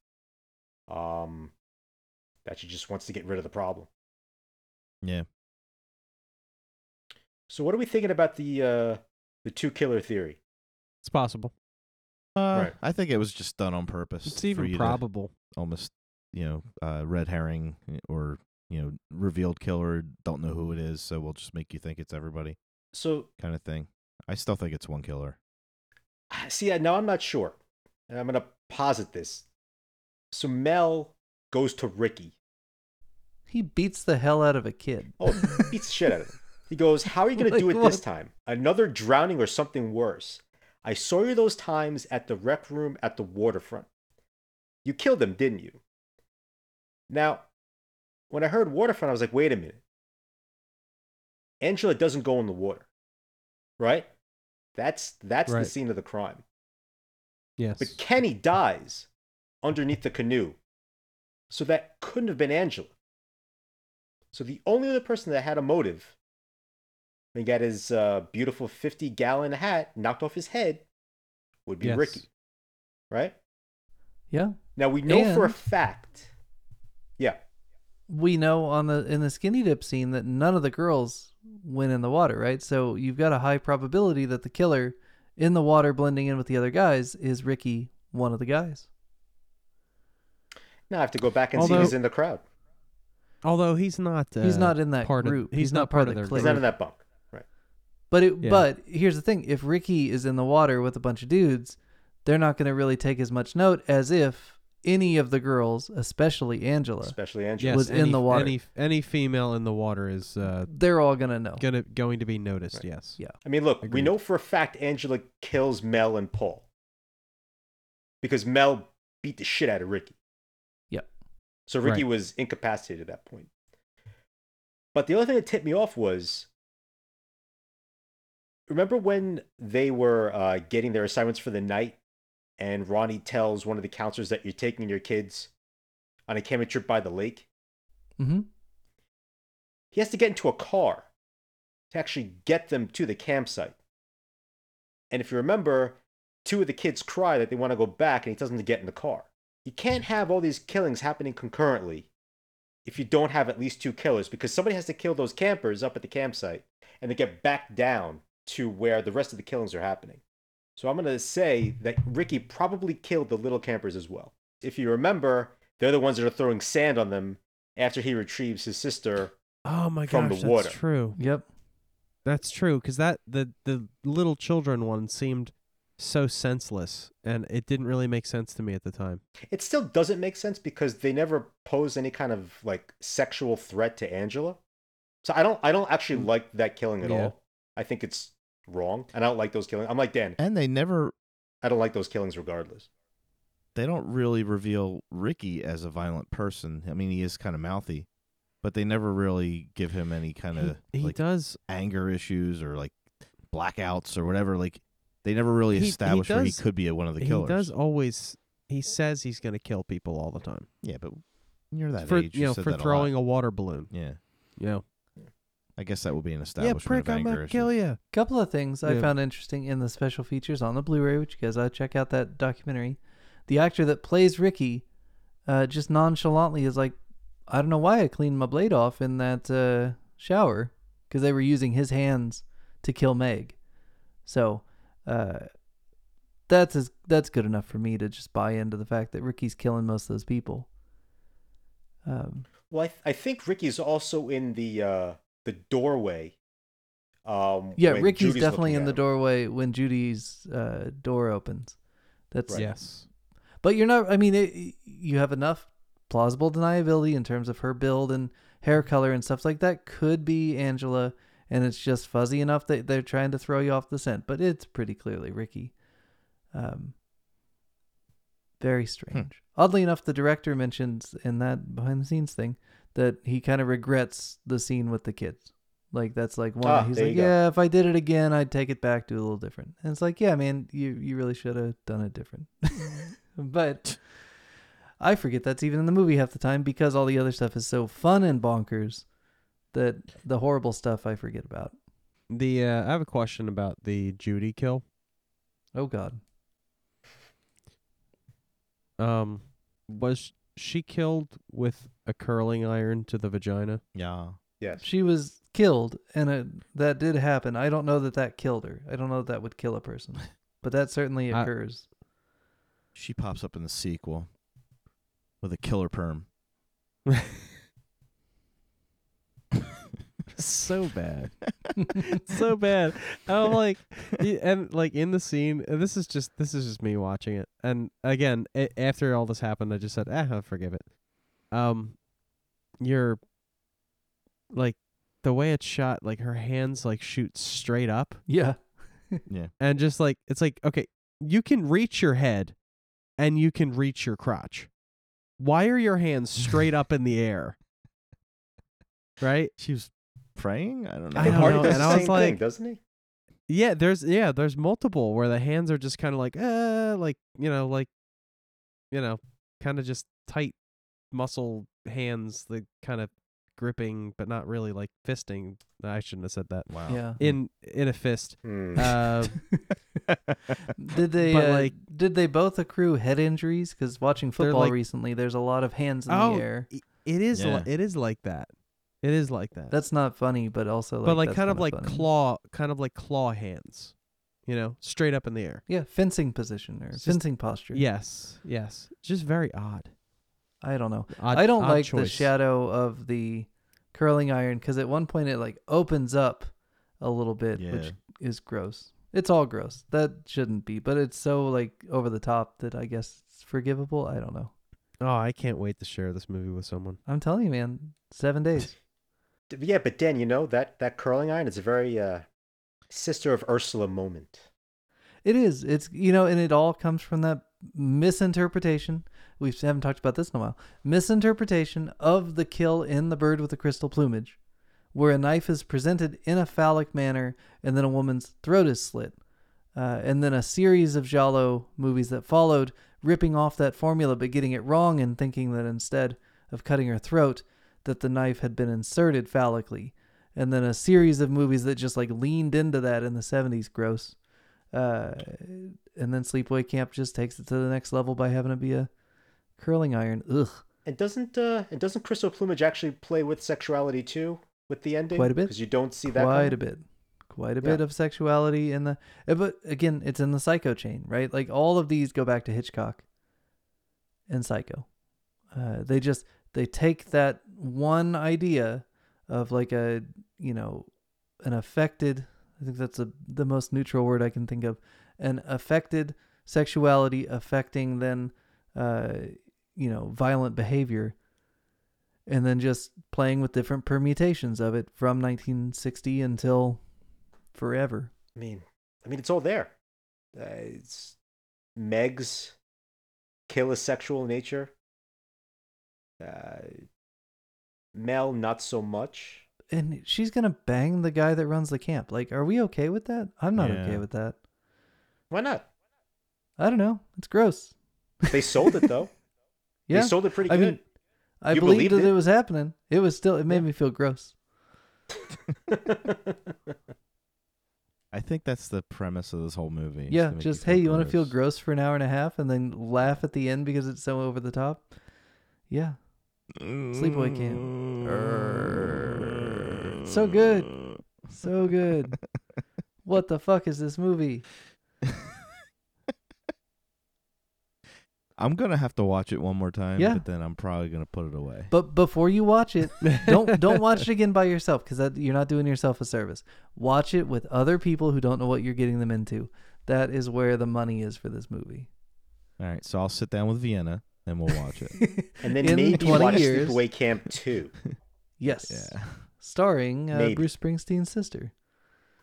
um, that she just wants to get rid of the problem. Yeah. So, what are we thinking about the uh, the two killer theory? It's possible. Uh, Right. I think it was just done on purpose. It's for even probable. almost, you know, uh, red herring or you know, revealed killer. Don't know who it is, so we'll just make you think it's everybody, So, kind of thing. I still think it's one killer. See, now I'm not sure. And I'm going to posit this. So Mel goes to Ricky. he beats the hell out of a kid. Oh, beats the shit out of him. He goes, How are you going *laughs* to do Like it this time? Another drowning or something worse? I saw you those times at the rec room at the waterfront. You killed him, didn't you? Now, when I heard waterfront, I was like, Wait a minute. Angela doesn't go in the water, right? That's that's the scene of the crime. Yes. But Kenny dies underneath the canoe. So that couldn't have been Angela. So the only other person that had a motive, and got his uh, beautiful 50 gallon hat knocked off his head, would be Yes. Ricky. Right? Yeah. Now we know for a fact. Yeah. We know on the in the skinny dip scene that none of the girls went in the water, right? So you've got a high probability that the killer in the water blending in with the other guys is Ricky, one of the guys. Now I have to go back and see Although- who's in the crowd. Although he's not. Uh, he's not in that part group. Of, he's, not part of their the He's not in that bunk. Right. But it, Yeah. but here's the thing: if Ricky is in the water with a bunch of dudes, they're not going to really take as much note as if any of the girls, especially Angela, Especially Angela. Yes, was in the water. Any any female in the water is uh, they're all going to know. gonna going to be noticed. Right. Yes. Yeah. I mean, look, we Agreed. know for a fact Angela kills Mel and Paul. Because Mel beat the shit out of Ricky. Yep. So Ricky Right. was incapacitated at that point. But the other thing that tipped me off was remember when they were uh, getting their assignments for the night and Ronnie tells one of the counselors that you're taking your kids on a camping trip by the lake? hmm he has to get into a car to actually get them to the campsite. And if you remember, two of the kids cry that they want to go back and he tells them to get in the car. You can't have all these killings happening concurrently if you don't have at least two killers because somebody has to kill those campers up at the campsite and then get back down to where the rest of the killings are happening. So I'm going to say that Ricky probably killed the little campers as well. If you remember, they're the ones that are throwing sand on them after he retrieves his sister Oh my From gosh, the water. that's true. Yep. That's true because that the the little children one seemed so senseless, and it didn't really make sense to me at the time. It still doesn't make sense because they never pose any kind of like sexual threat to Angela. So I don't I don't actually mm. like that killing at Yeah. all. I think it's wrong, and I don't like those killings. I'm like Dan. And they never I don't like those killings regardless. they don't really reveal Ricky as a violent person. I mean, he is kind of mouthy, but they never really give him any kind of he he like does anger issues or like blackouts or whatever. Like they never really He- he establish where he does- could be a, one of the killers. he does always he says he's going to kill people all the time Yeah, but you're that for age. you know said for that a throwing lot. a, water balloon. Yeah, You know, I guess that will be an yeah, establishment prick, of I'm anger. gonna kill you. couple of things I Yeah. found interesting in the special features on the Blu-ray, which you guys ought to check out that documentary. The actor that plays Ricky, uh, just nonchalantly is like, I don't know why I cleaned my blade off in that uh, shower because they were using his hands to kill Meg. So, uh, that's as, that's good enough for me to just buy into the fact that Ricky's killing most of those people. Um, Well, I, th- I think Ricky's also in the uh the doorway. Um, yeah, when Ricky's Judy's definitely in the doorway when Judy's uh, door opens. That's Right. Yes. But you're not. I mean, it, you have enough plausible deniability in terms of her build and hair color and stuff like that. Could be Angela, and it's just fuzzy enough that they're trying to throw you off the scent. But it's pretty clearly Ricky. Um, very strange. Oddly enough, the director mentions in that behind the scenes thing that he kind of regrets the scene with the kids. Like that's like one. Ah, he's like, you go. yeah, if I did it again, I'd take it back, do a little different. And it's like, yeah, man, you you really should have done it different. *laughs* but I forget that's even in the movie half the time because all the other stuff is so fun and bonkers that the horrible stuff I forget about. The uh, I have a question about the Judy kill. Oh God, Um, was she killed with a curling iron to the vagina? Yeah, Yes. she was killed, and it, that did happen. I don't know that that killed her. I don't know that that would kill a person, *laughs* but that certainly I- occurs. she pops up in the sequel with a killer perm. *laughs* so bad, *laughs* so bad. And I'm like, and like in the scene, and this is just this is just me watching it. And again, a- after all this happened, I just said, "Ah, I'll forgive it." Um, you're like the way it's shot, like her hands like shoot straight up, yeah, *laughs* Yeah, and just like it's like okay, you can reach your head, and you can reach your crotch. Why are your hands straight up in the air? *laughs* Right? she was praying. I don't know. I Tom don't Hardy know, does and the I was same like- thing, doesn't he? Yeah, there's yeah, there's multiple where the hands are just kind of like uh like, you know, like you know, kind of just tight muscle hands the kind of gripping but not really like fisting. I shouldn't have said that. Wow. yeah. In in a fist. Hmm. Uh *laughs* Did they? But, uh, like- did they both accrue head injuries? Because watching football like- recently, there's a lot of hands in Oh, the air. i- it is li- Yeah. it is like that. It is like that. That's not funny, but also like but like kind of like funny. claw kind of like claw hands. You know, straight up in the air. Yeah, fencing position or just- fencing posture. Yes. Yes. Just very odd. I don't know. Odd- I don't like the shadow of the curling iron because at one point it like opens up a little bit, Yeah. which is gross. It's all gross. That shouldn't be, but it's so like over the top that I guess it's forgivable. I don't know. Oh, I can't wait to share this movie with someone. I'm telling you, man. Seven days. Yeah, but Dan, you know that that curling iron is a very uh, sister of Ursula moment. It is. It's you know, and it all comes from that misinterpretation. We haven't talked about this in a while. Misinterpretation of the kill in the bird with the crystal plumage, where a knife is presented in a phallic manner, and then a woman's throat is slit, uh, and then a series of Giallo movies that followed, ripping off that formula but getting it wrong and thinking that instead of cutting her throat, that the knife had been inserted phallically, and then a series of movies that just like leaned into that in the '70s. Gross. Uh, and then Sleepaway Camp just takes it to the next level by having it be a curling iron. Ugh, And doesn't uh, and doesn't Crystal Plumage actually play with sexuality too with the ending? Quite a bit. because you don't see that. quite coming? a bit, quite a Yeah. bit of sexuality in the. uh, But again, it's in the Psycho chain, right? Like all of these go back to Hitchcock and Psycho. Uh, they just they take that one idea of like a you know an affected I think that's a, the most neutral word I can think of an affected sexuality affecting then uh you know violent behavior and then just playing with different permutations of it from 1960 until forever. I mean, I mean, it's all there. Uh, it's Meg's kill is sexual nature. Uh, Mel, not so much. And she's going to bang the guy that runs the camp. Like are we okay with that? I'm not Yeah. okay with that. Why not? I don't know. It's gross. They sold it though. *laughs* Yeah. They sold it pretty I good. mean, I You believed believed that it? it? was happening. It was still. It made Yeah. me feel gross. *laughs* I think that's the premise of this whole movie. Yeah, just feel hey, you want to feel gross. gross for an hour and a half and then laugh at the end because it's so over the top? Yeah, Sleepaway Camp. Err. So good. so good. *laughs* what the fuck is this movie? I'm gonna have to watch it one more time. Yeah. but then I'm probably gonna put it away. But before you watch it, don't *laughs* don't watch it again by yourself because you're not doing yourself a service. Watch it with other people who don't know what you're getting them into. That is where the money is for this movie. All right, so I'll sit down with Vienna and we'll watch it. *laughs* and then In maybe 20 watch years- Sleepaway Camp 2. *laughs* yes, yeah. starring uh, Bruce Springsteen's sister.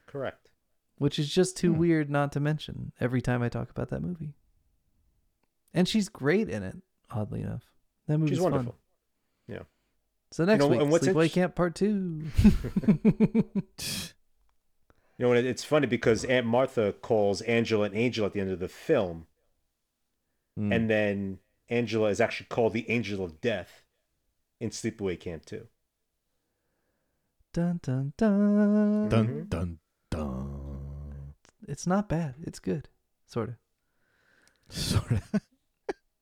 Correct. which is just too Hmm. weird not to mention every time I talk about that movie. And she's great in it, oddly enough. That movie's She's fun. wonderful. So next know, week, what's Sleepaway interest- Camp Part Two. *laughs* You know, and it's funny because Aunt Martha calls Angela an angel at the end of the film, Mm. and then Angela is actually called the Angel of Death in Sleepaway Camp 2. dun dun dun. dun Mhm. dun dun. It's not bad. It's good, sort of. Sort of. *laughs*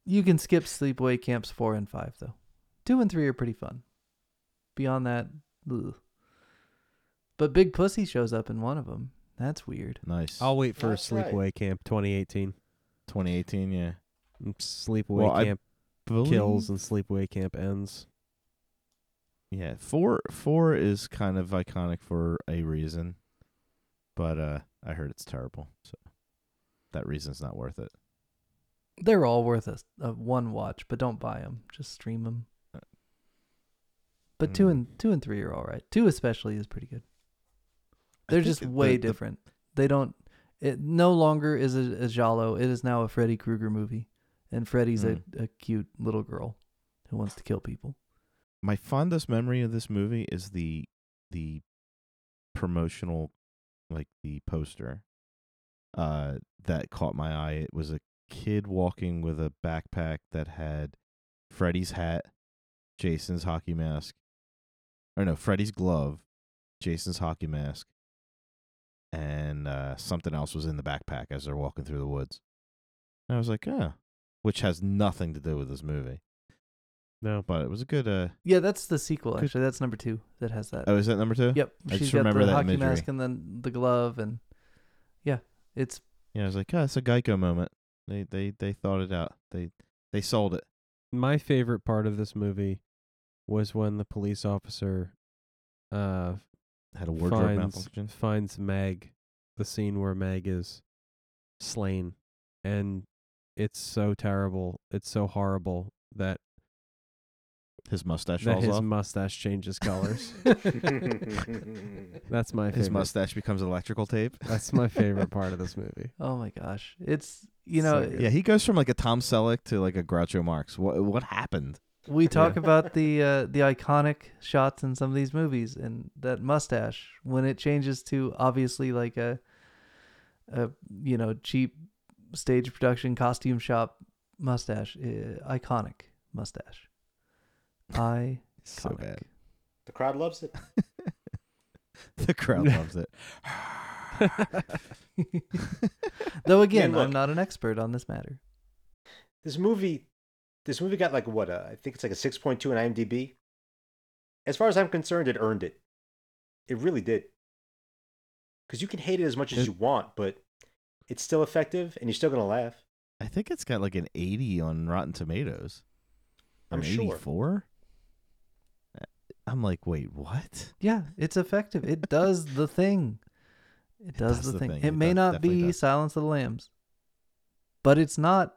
You can skip Sleepaway Camps four and five though. Two and three are pretty fun. Beyond that, ugh. but Big Pussy shows up in one of them. That's weird. Nice. I'll wait for That's right. Sleepaway Camp 2018. 2018. Yeah. Mm, Sleepaway Well, I Camp kills and Sleepaway Camp ends. Yeah, four four is kind of iconic for a reason, but uh, I heard it's terrible, so that reason's not worth it. They're all worth a, a one watch, but don't buy them. Just stream them. But two Mm. and two and three are all right. Two especially is pretty good. They're think just the- way the- different. They don't. It no longer is a, a giallo. It is now a Freddy Krueger movie, and Freddy's Mm. a, a cute little girl who wants to kill people. My fondest memory of this movie is the the promotional, like the poster, uh, that caught my eye. It was a kid walking with a backpack that had Freddy's hat, Jason's hockey mask, or no, Freddy's glove, Jason's hockey mask, and uh, something else was in the backpack as they're walking through the woods. And I was like, oh, which has nothing to do with this movie, No. but it was a good. Uh, Yeah, that's the sequel. Good. Actually, that's number two that has that. oh, is that number two? Yep, I she's just got remember the that hockey imagery. mask and then the glove, and yeah, it's Yeah, I was like, oh, it's a Geico moment. They they they thought it out. They they sold it. My favorite part of this movie was when the police officer uh Had a wardrobe finds malfunction. finds Meg, the scene where Meg is slain, and it's so terrible, it's so horrible that His mustache that falls his off. mustache changes colors. *laughs* *laughs* That's my favorite. His mustache becomes electrical tape. That's my favorite part of *laughs* this movie. oh my gosh, it's you know So good. Yeah, he goes from like a Tom Selleck to like a Groucho Marx. What what happened? we talk about the uh, the iconic shots in some of these movies, and that mustache when it changes to obviously like a a you know cheap stage production costume shop mustache, uh, iconic mustache. I *laughs* So bad. the crowd loves it. *laughs* The crowd *laughs* loves it. Though again, look- I'm not an expert on this matter. This movie, this movie got like what? Uh, I think it's like a six point two in IMDb. As far as I'm concerned, it earned it. It really did. Because you can hate it as much as you want, but it's still effective, and you're still gonna laugh. I think it's got like an 80 on Rotten Tomatoes. I'm Or sure. 84? I'm like, wait, what? Yeah, it's effective. It does the thing. It does, does the, the thing. thing. It It may does- not be does. Silence of the Lambs, but it's not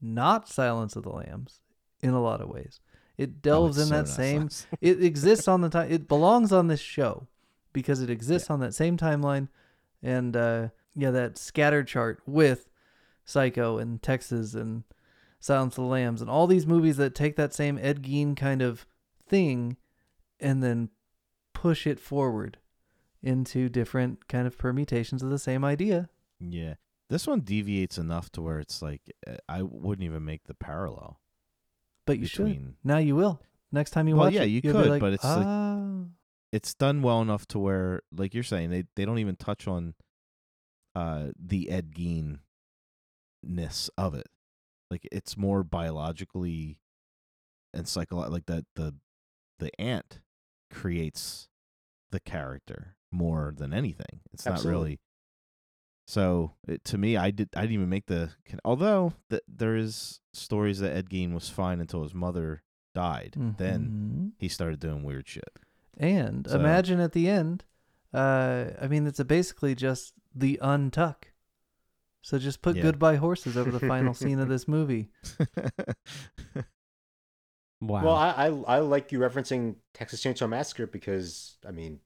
not Silence of the Lambs in a lot of ways. It delves Oh, in it's that same. nice. *laughs* It exists on the time. It belongs on this show because it exists on that same timeline, and uh, yeah, that scatter chart with Psycho and Texas and Silence of the Lambs and all these movies that take that same Ed Gein kind of thing and then push it forward into different kind of permutations of the same idea. Yeah. This one deviates enough to where it's like uh, I wouldn't even make the parallel But you should. Now you will. Next time you Well, watch yeah, it, you could, like, but it's like- ah. It's done well enough to where, like you're saying, they they don't even touch on uh the Ed Gein ness of it. Like it's more biologically and psycholo- like that the the aunt creates the character more than anything. It's not really. So it, to me, I did. I didn't even make the. Although th- there is stories that Ed Gein was fine until his mother died. Then Mhm. he started doing weird shit. And So- imagine at the end, uh, I mean, it's a basically just the untuck. So just put Yeah. goodbye horses over the final *laughs* scene of this movie. *laughs* Wow. Well, I, I I like you referencing Texas Chainsaw Massacre because I mean,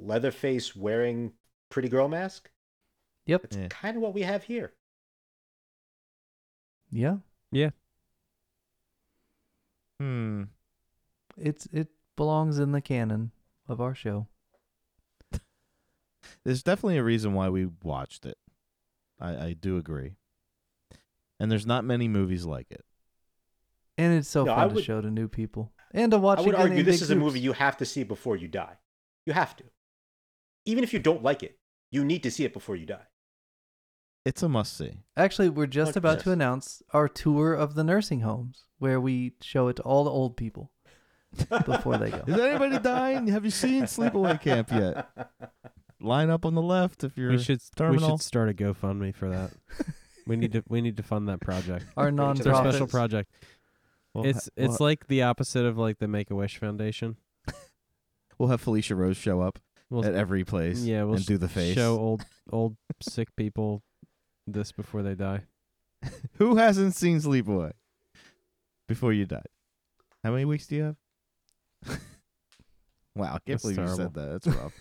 Leatherface wearing pretty girl mask. Yep. It's Yeah. kind of what we have here. Yeah. Yeah. hmm. It's it belongs in the canon of our show. *laughs* There's definitely a reason why we watched it. I, I do agree. And there's not many movies like it. And it's so No, I fun to would- show to new people. And to watch I would again argue this big is a groups. movie you have to see before you die. You have to. Even if you don't like it, you need to see it before you die. It's a must see. Actually, we're just Like about to this. announce our tour of the nursing homes where we show it to all the old people before they go. *laughs* Is anybody dying? Have you seen Sleepaway Camp yet? Line up on the left if you're. we should we should start a GoFundMe for that. we need to we need to fund that project. Our It's our It's our special project. We'll it's ha- it's we'll, like the opposite of like the Make a Wish Foundation. *laughs* we'll have Felissa Rose show up We'll at every place. yeah, we'll and s- do the face. show *laughs* old old sick people this before they die. Who hasn't seen Sleepaway? Before you died. How many weeks do you have? *laughs* wow, I can't That's believe you said that. That's rough.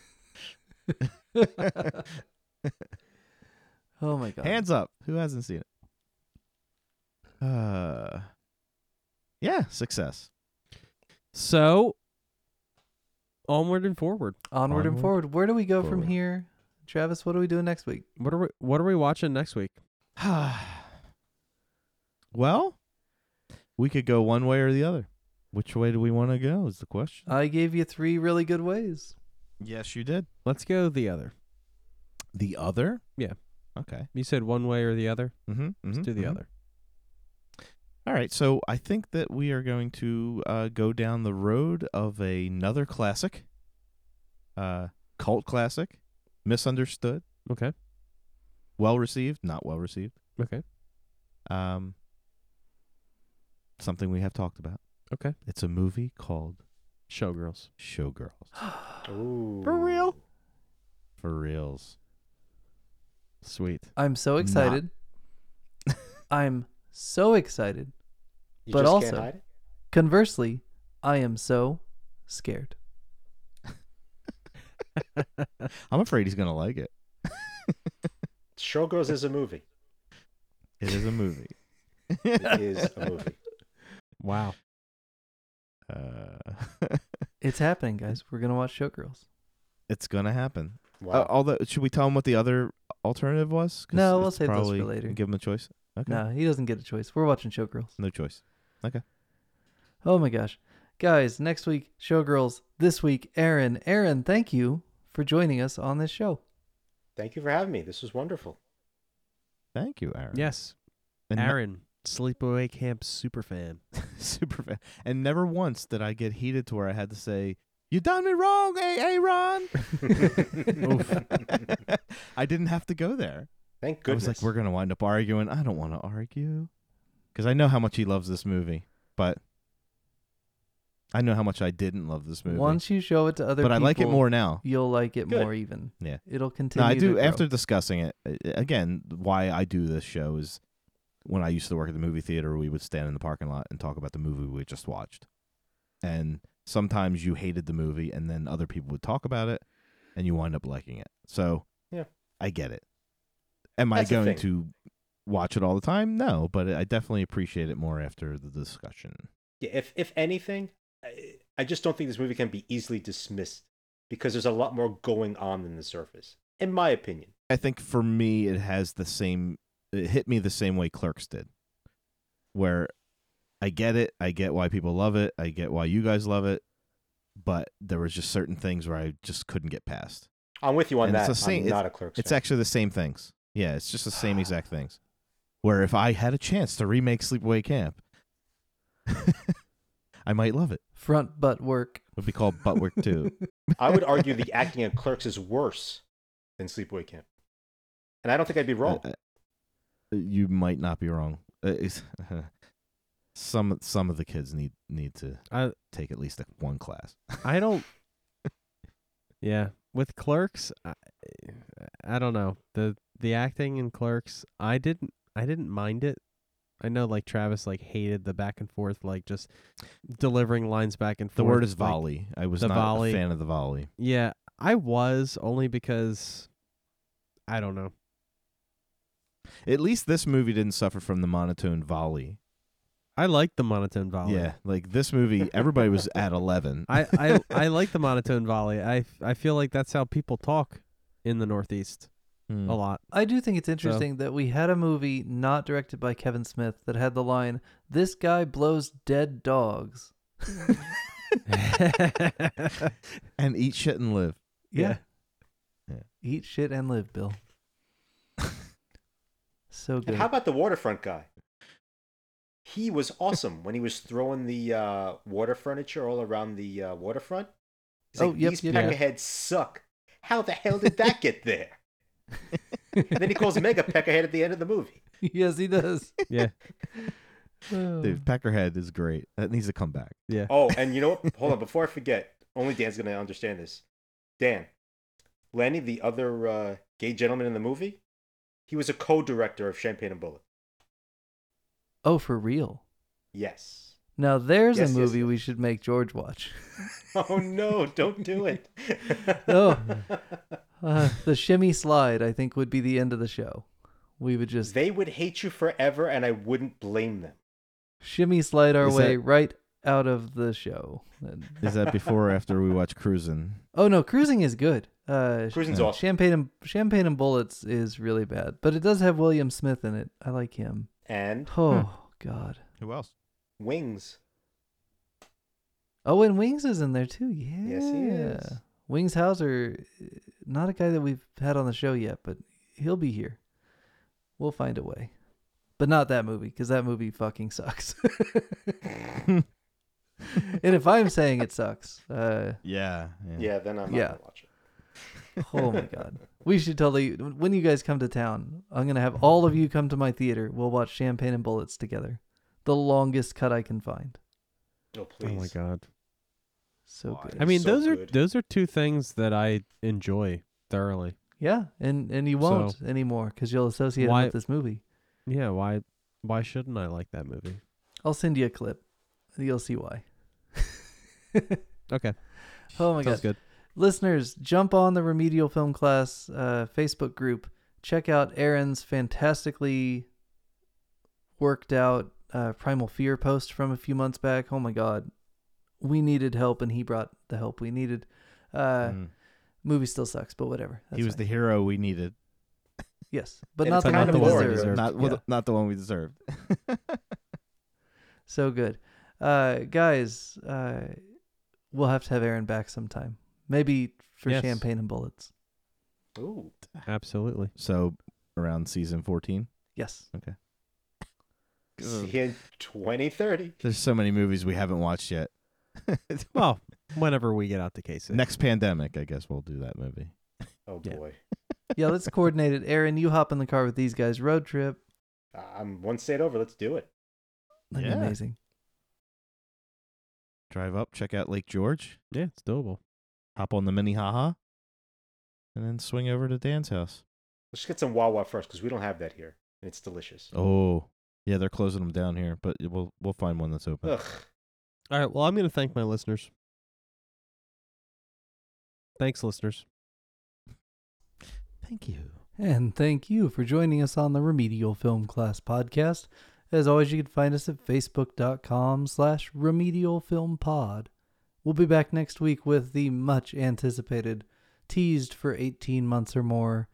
*laughs* Oh my god. Hands up. Who hasn't seen it? Uh Yeah, success. So onward and forward. Onward and forward. Where do we go from here? Travis, what are we doing next week? What are we what are we watching next week? *sighs* well, we could go one way or the other. Which way do we want to go is the question. I gave you three really good ways. yes, you did. Let's go the other. The other? Yeah. Okay. You said one way or the other. Mm-hmm. Let's do the other. All right, so I think that we are going to uh, go down the road of another classic, uh, cult classic, misunderstood, Okay. well received, not well received. Okay. Um, something we have talked about. Okay. It's a movie called Showgirls. Showgirls. *gasps* Ooh. For real? For reals. Sweet. I'm so Not- excited. *laughs* I'm so excited. You But just also- can't hide it? Conversely, I am so scared. *laughs* I'm afraid he's gonna like it. *laughs* Showgirls is a movie. It is a movie. It is a movie. Wow. Uh, *laughs* It's happening, guys. We're gonna watch Showgirls. it's gonna happen. Wow. Uh, although, should we tell him what the other alternative was? No, we'll save those for later. Give him a choice. Okay. No, he doesn't get a choice. We're watching Showgirls. No choice. Okay. Oh my gosh. Guys, next week, Showgirls. This week, Aaron. Aaron, thank you for joining us on this show. Thank you for having me. This was wonderful. Thank you, Aaron. Yes. And no- Aaron, Sleepaway Camp super fan. *laughs* super fan. And never once did I get heated to where I had to say, "You done me wrong, hey, Aaron." *laughs* *laughs* I didn't have to go there. Thank I goodness. was like, "We're gonna wind up arguing." I don't want to argue because I know how much he loves this movie, but I know how much I didn't love this movie, Once you show it to other but people, I like it more now. You'll like it Good. more even. Yeah. It'll continue. No, I to do. grow. After discussing it again, why I do this show is when I used to work at the movie theater, we would stand in the parking lot and talk about the movie we just watched. And sometimes you hated the movie, and then other people would talk about it, and you wind up liking it. So, Yeah. I get it. Am That's I going to watch it all the time? No, but I definitely appreciate it more after the discussion. Yeah, if if anything, I, I just don't think this movie can be easily dismissed because there's a lot more going on than the surface, in my opinion. I think for me, it has the same. It hit me the same way Clerks did, where I get it. I get why people love it. I get why you guys love it, but there was just certain things where I just couldn't get past. I'm with you on And it's that. the same- I'm not a Clerks It's fan. actually the same things. Yeah, it's just the same *sighs* exact things. Where if I had a chance to remake Sleepaway Camp, *laughs* I might love it. front butt work. It would be called butt work too. *laughs* I would argue *laughs* the acting in Clerks is worse than Sleepaway Camp, and I don't think I'd be wrong. You might not be wrong. Uh, *laughs* some some of the kids need need to I take at least a, one class. I don't. *laughs* yeah, with Clerks, I, I don't know the the acting in Clerks. I didn't I didn't mind it. I know like Travis like hated the back and forth, like just delivering lines back and forth. The word is like- volley. I was not volley. a fan of the volley. yeah, I was only because I don't know. At least this movie didn't suffer from the monotone volley. I like the monotone volley. Yeah, like this movie, everybody was *laughs* at eleven. I, I *laughs* I like the monotone volley. I I feel like that's how people talk in the Northeast Hmm. a lot. I do think it's interesting that we had a movie not directed by Kevin Smith that had the line, "This guy blows dead dogs." *laughs* and eat shit and live. Yeah. Yeah. Eat shit and live, Bill. So good. And how about the waterfront guy? He was awesome when he was throwing the uh, water furniture all around the uh, waterfront. He's Oh, like, yep, these yep, yep. peckerheads suck. How the hell did that get there? and then he calls *laughs* Mega Peckerhead at the end of the movie. yes, he does. yeah, Oh. Dude, Peckerhead is great. That needs to come back. yeah. Oh, and you know what? *laughs* Hold on, before I forget, only Dan's gonna understand this. Dan, Lenny, the other uh, gay gentleman in the movie, he was a co-director of Champagne and Bullet. Oh, for real. Yes. Now there's Yes, a movie yes. we should make George watch. *laughs* Oh no! Don't do it. *laughs* Oh. *laughs* Uh, the shimmy slide, I think, would be the end of the show. We would just they would hate you forever, and I wouldn't blame them. shimmy slide our Is way that- right out of the show. *laughs* Is that before or after we watch Cruising? oh no, cruising is good. Uh, Cruising's Yeah. awesome. Champagne and Champagne and Bullets is really bad, but it does have William Smith in it. I like him. And Oh God. Who else? Wings. Oh, and Wings is in there too. Yeah. Yes, he is. Wings Hauser, uh, not a guy that we've had on the show yet, but he'll be here. We'll find a way. But not that movie, because that movie fucking sucks. *laughs* *laughs* *laughs* and if I'm saying it sucks, uh, Yeah. Yeah, then I'm not Yeah. gonna watch it. oh my god, we should totally. When you guys come to town, I'm gonna have all of you come to my theater. We'll watch Champagne and Bullets together. The longest cut I can find. Oh please. Oh my god. So Why? good. I mean, so those are good. those are two things that I enjoy thoroughly. Yeah, and and you won't anymore because you'll associate it Why- with this movie. Yeah, why why shouldn't I like that movie? I'll send you a clip. You'll see why. Okay, Oh my sounds god. good. Listeners, jump on the Remedial Film Class uh, Facebook group. Check out Aaron's fantastically worked out uh, Primal Fear post from a few months back. Oh my god. We needed help and he brought the help we needed. Uh, Mm. Movie still sucks, but whatever. That's he was fine. the hero we needed, Yes, *laughs* but And not the one we deserved. Deserved. not Yeah. not the one we deserved. So good. Uh, guys, uh, we'll have to have Aaron back sometime. Maybe for Yes. champagne and bullets. Ooh. Absolutely. So around season fourteen. Yes. See you in 2030. There's so many movies we haven't watched yet. *laughs* Well, whenever we get out to case Next pandemic, I guess we'll do that movie. Oh Yeah. boy. *laughs* Yeah, let's coordinate it. Aaron, you hop in the car with these guys. Road trip. I'm one state over. Let's do it. That'd be Yeah. amazing. Drive up, check out Lake George, Yeah, it's doable. hop on the Minnehaha, and then swing over to Dan's house. Let's get some Wawa first because we don't have that here, and it's delicious. Oh, yeah, they're closing them down here, but we'll we'll find one that's open. Ugh. All right. Well, I'm going to thank my listeners. Thanks, listeners. Thank you. And thank you for joining us on the Remedial Film Class podcast. As always, you can find us at facebook.com slash remedial film pod. We'll be back next week with the much anticipated, teased for 18 months or more,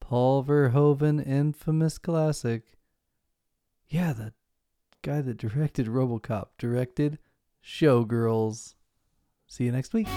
Paul Verhoeven infamous classic. Yeah, the guy that directed Robocop directed Showgirls. See you next week.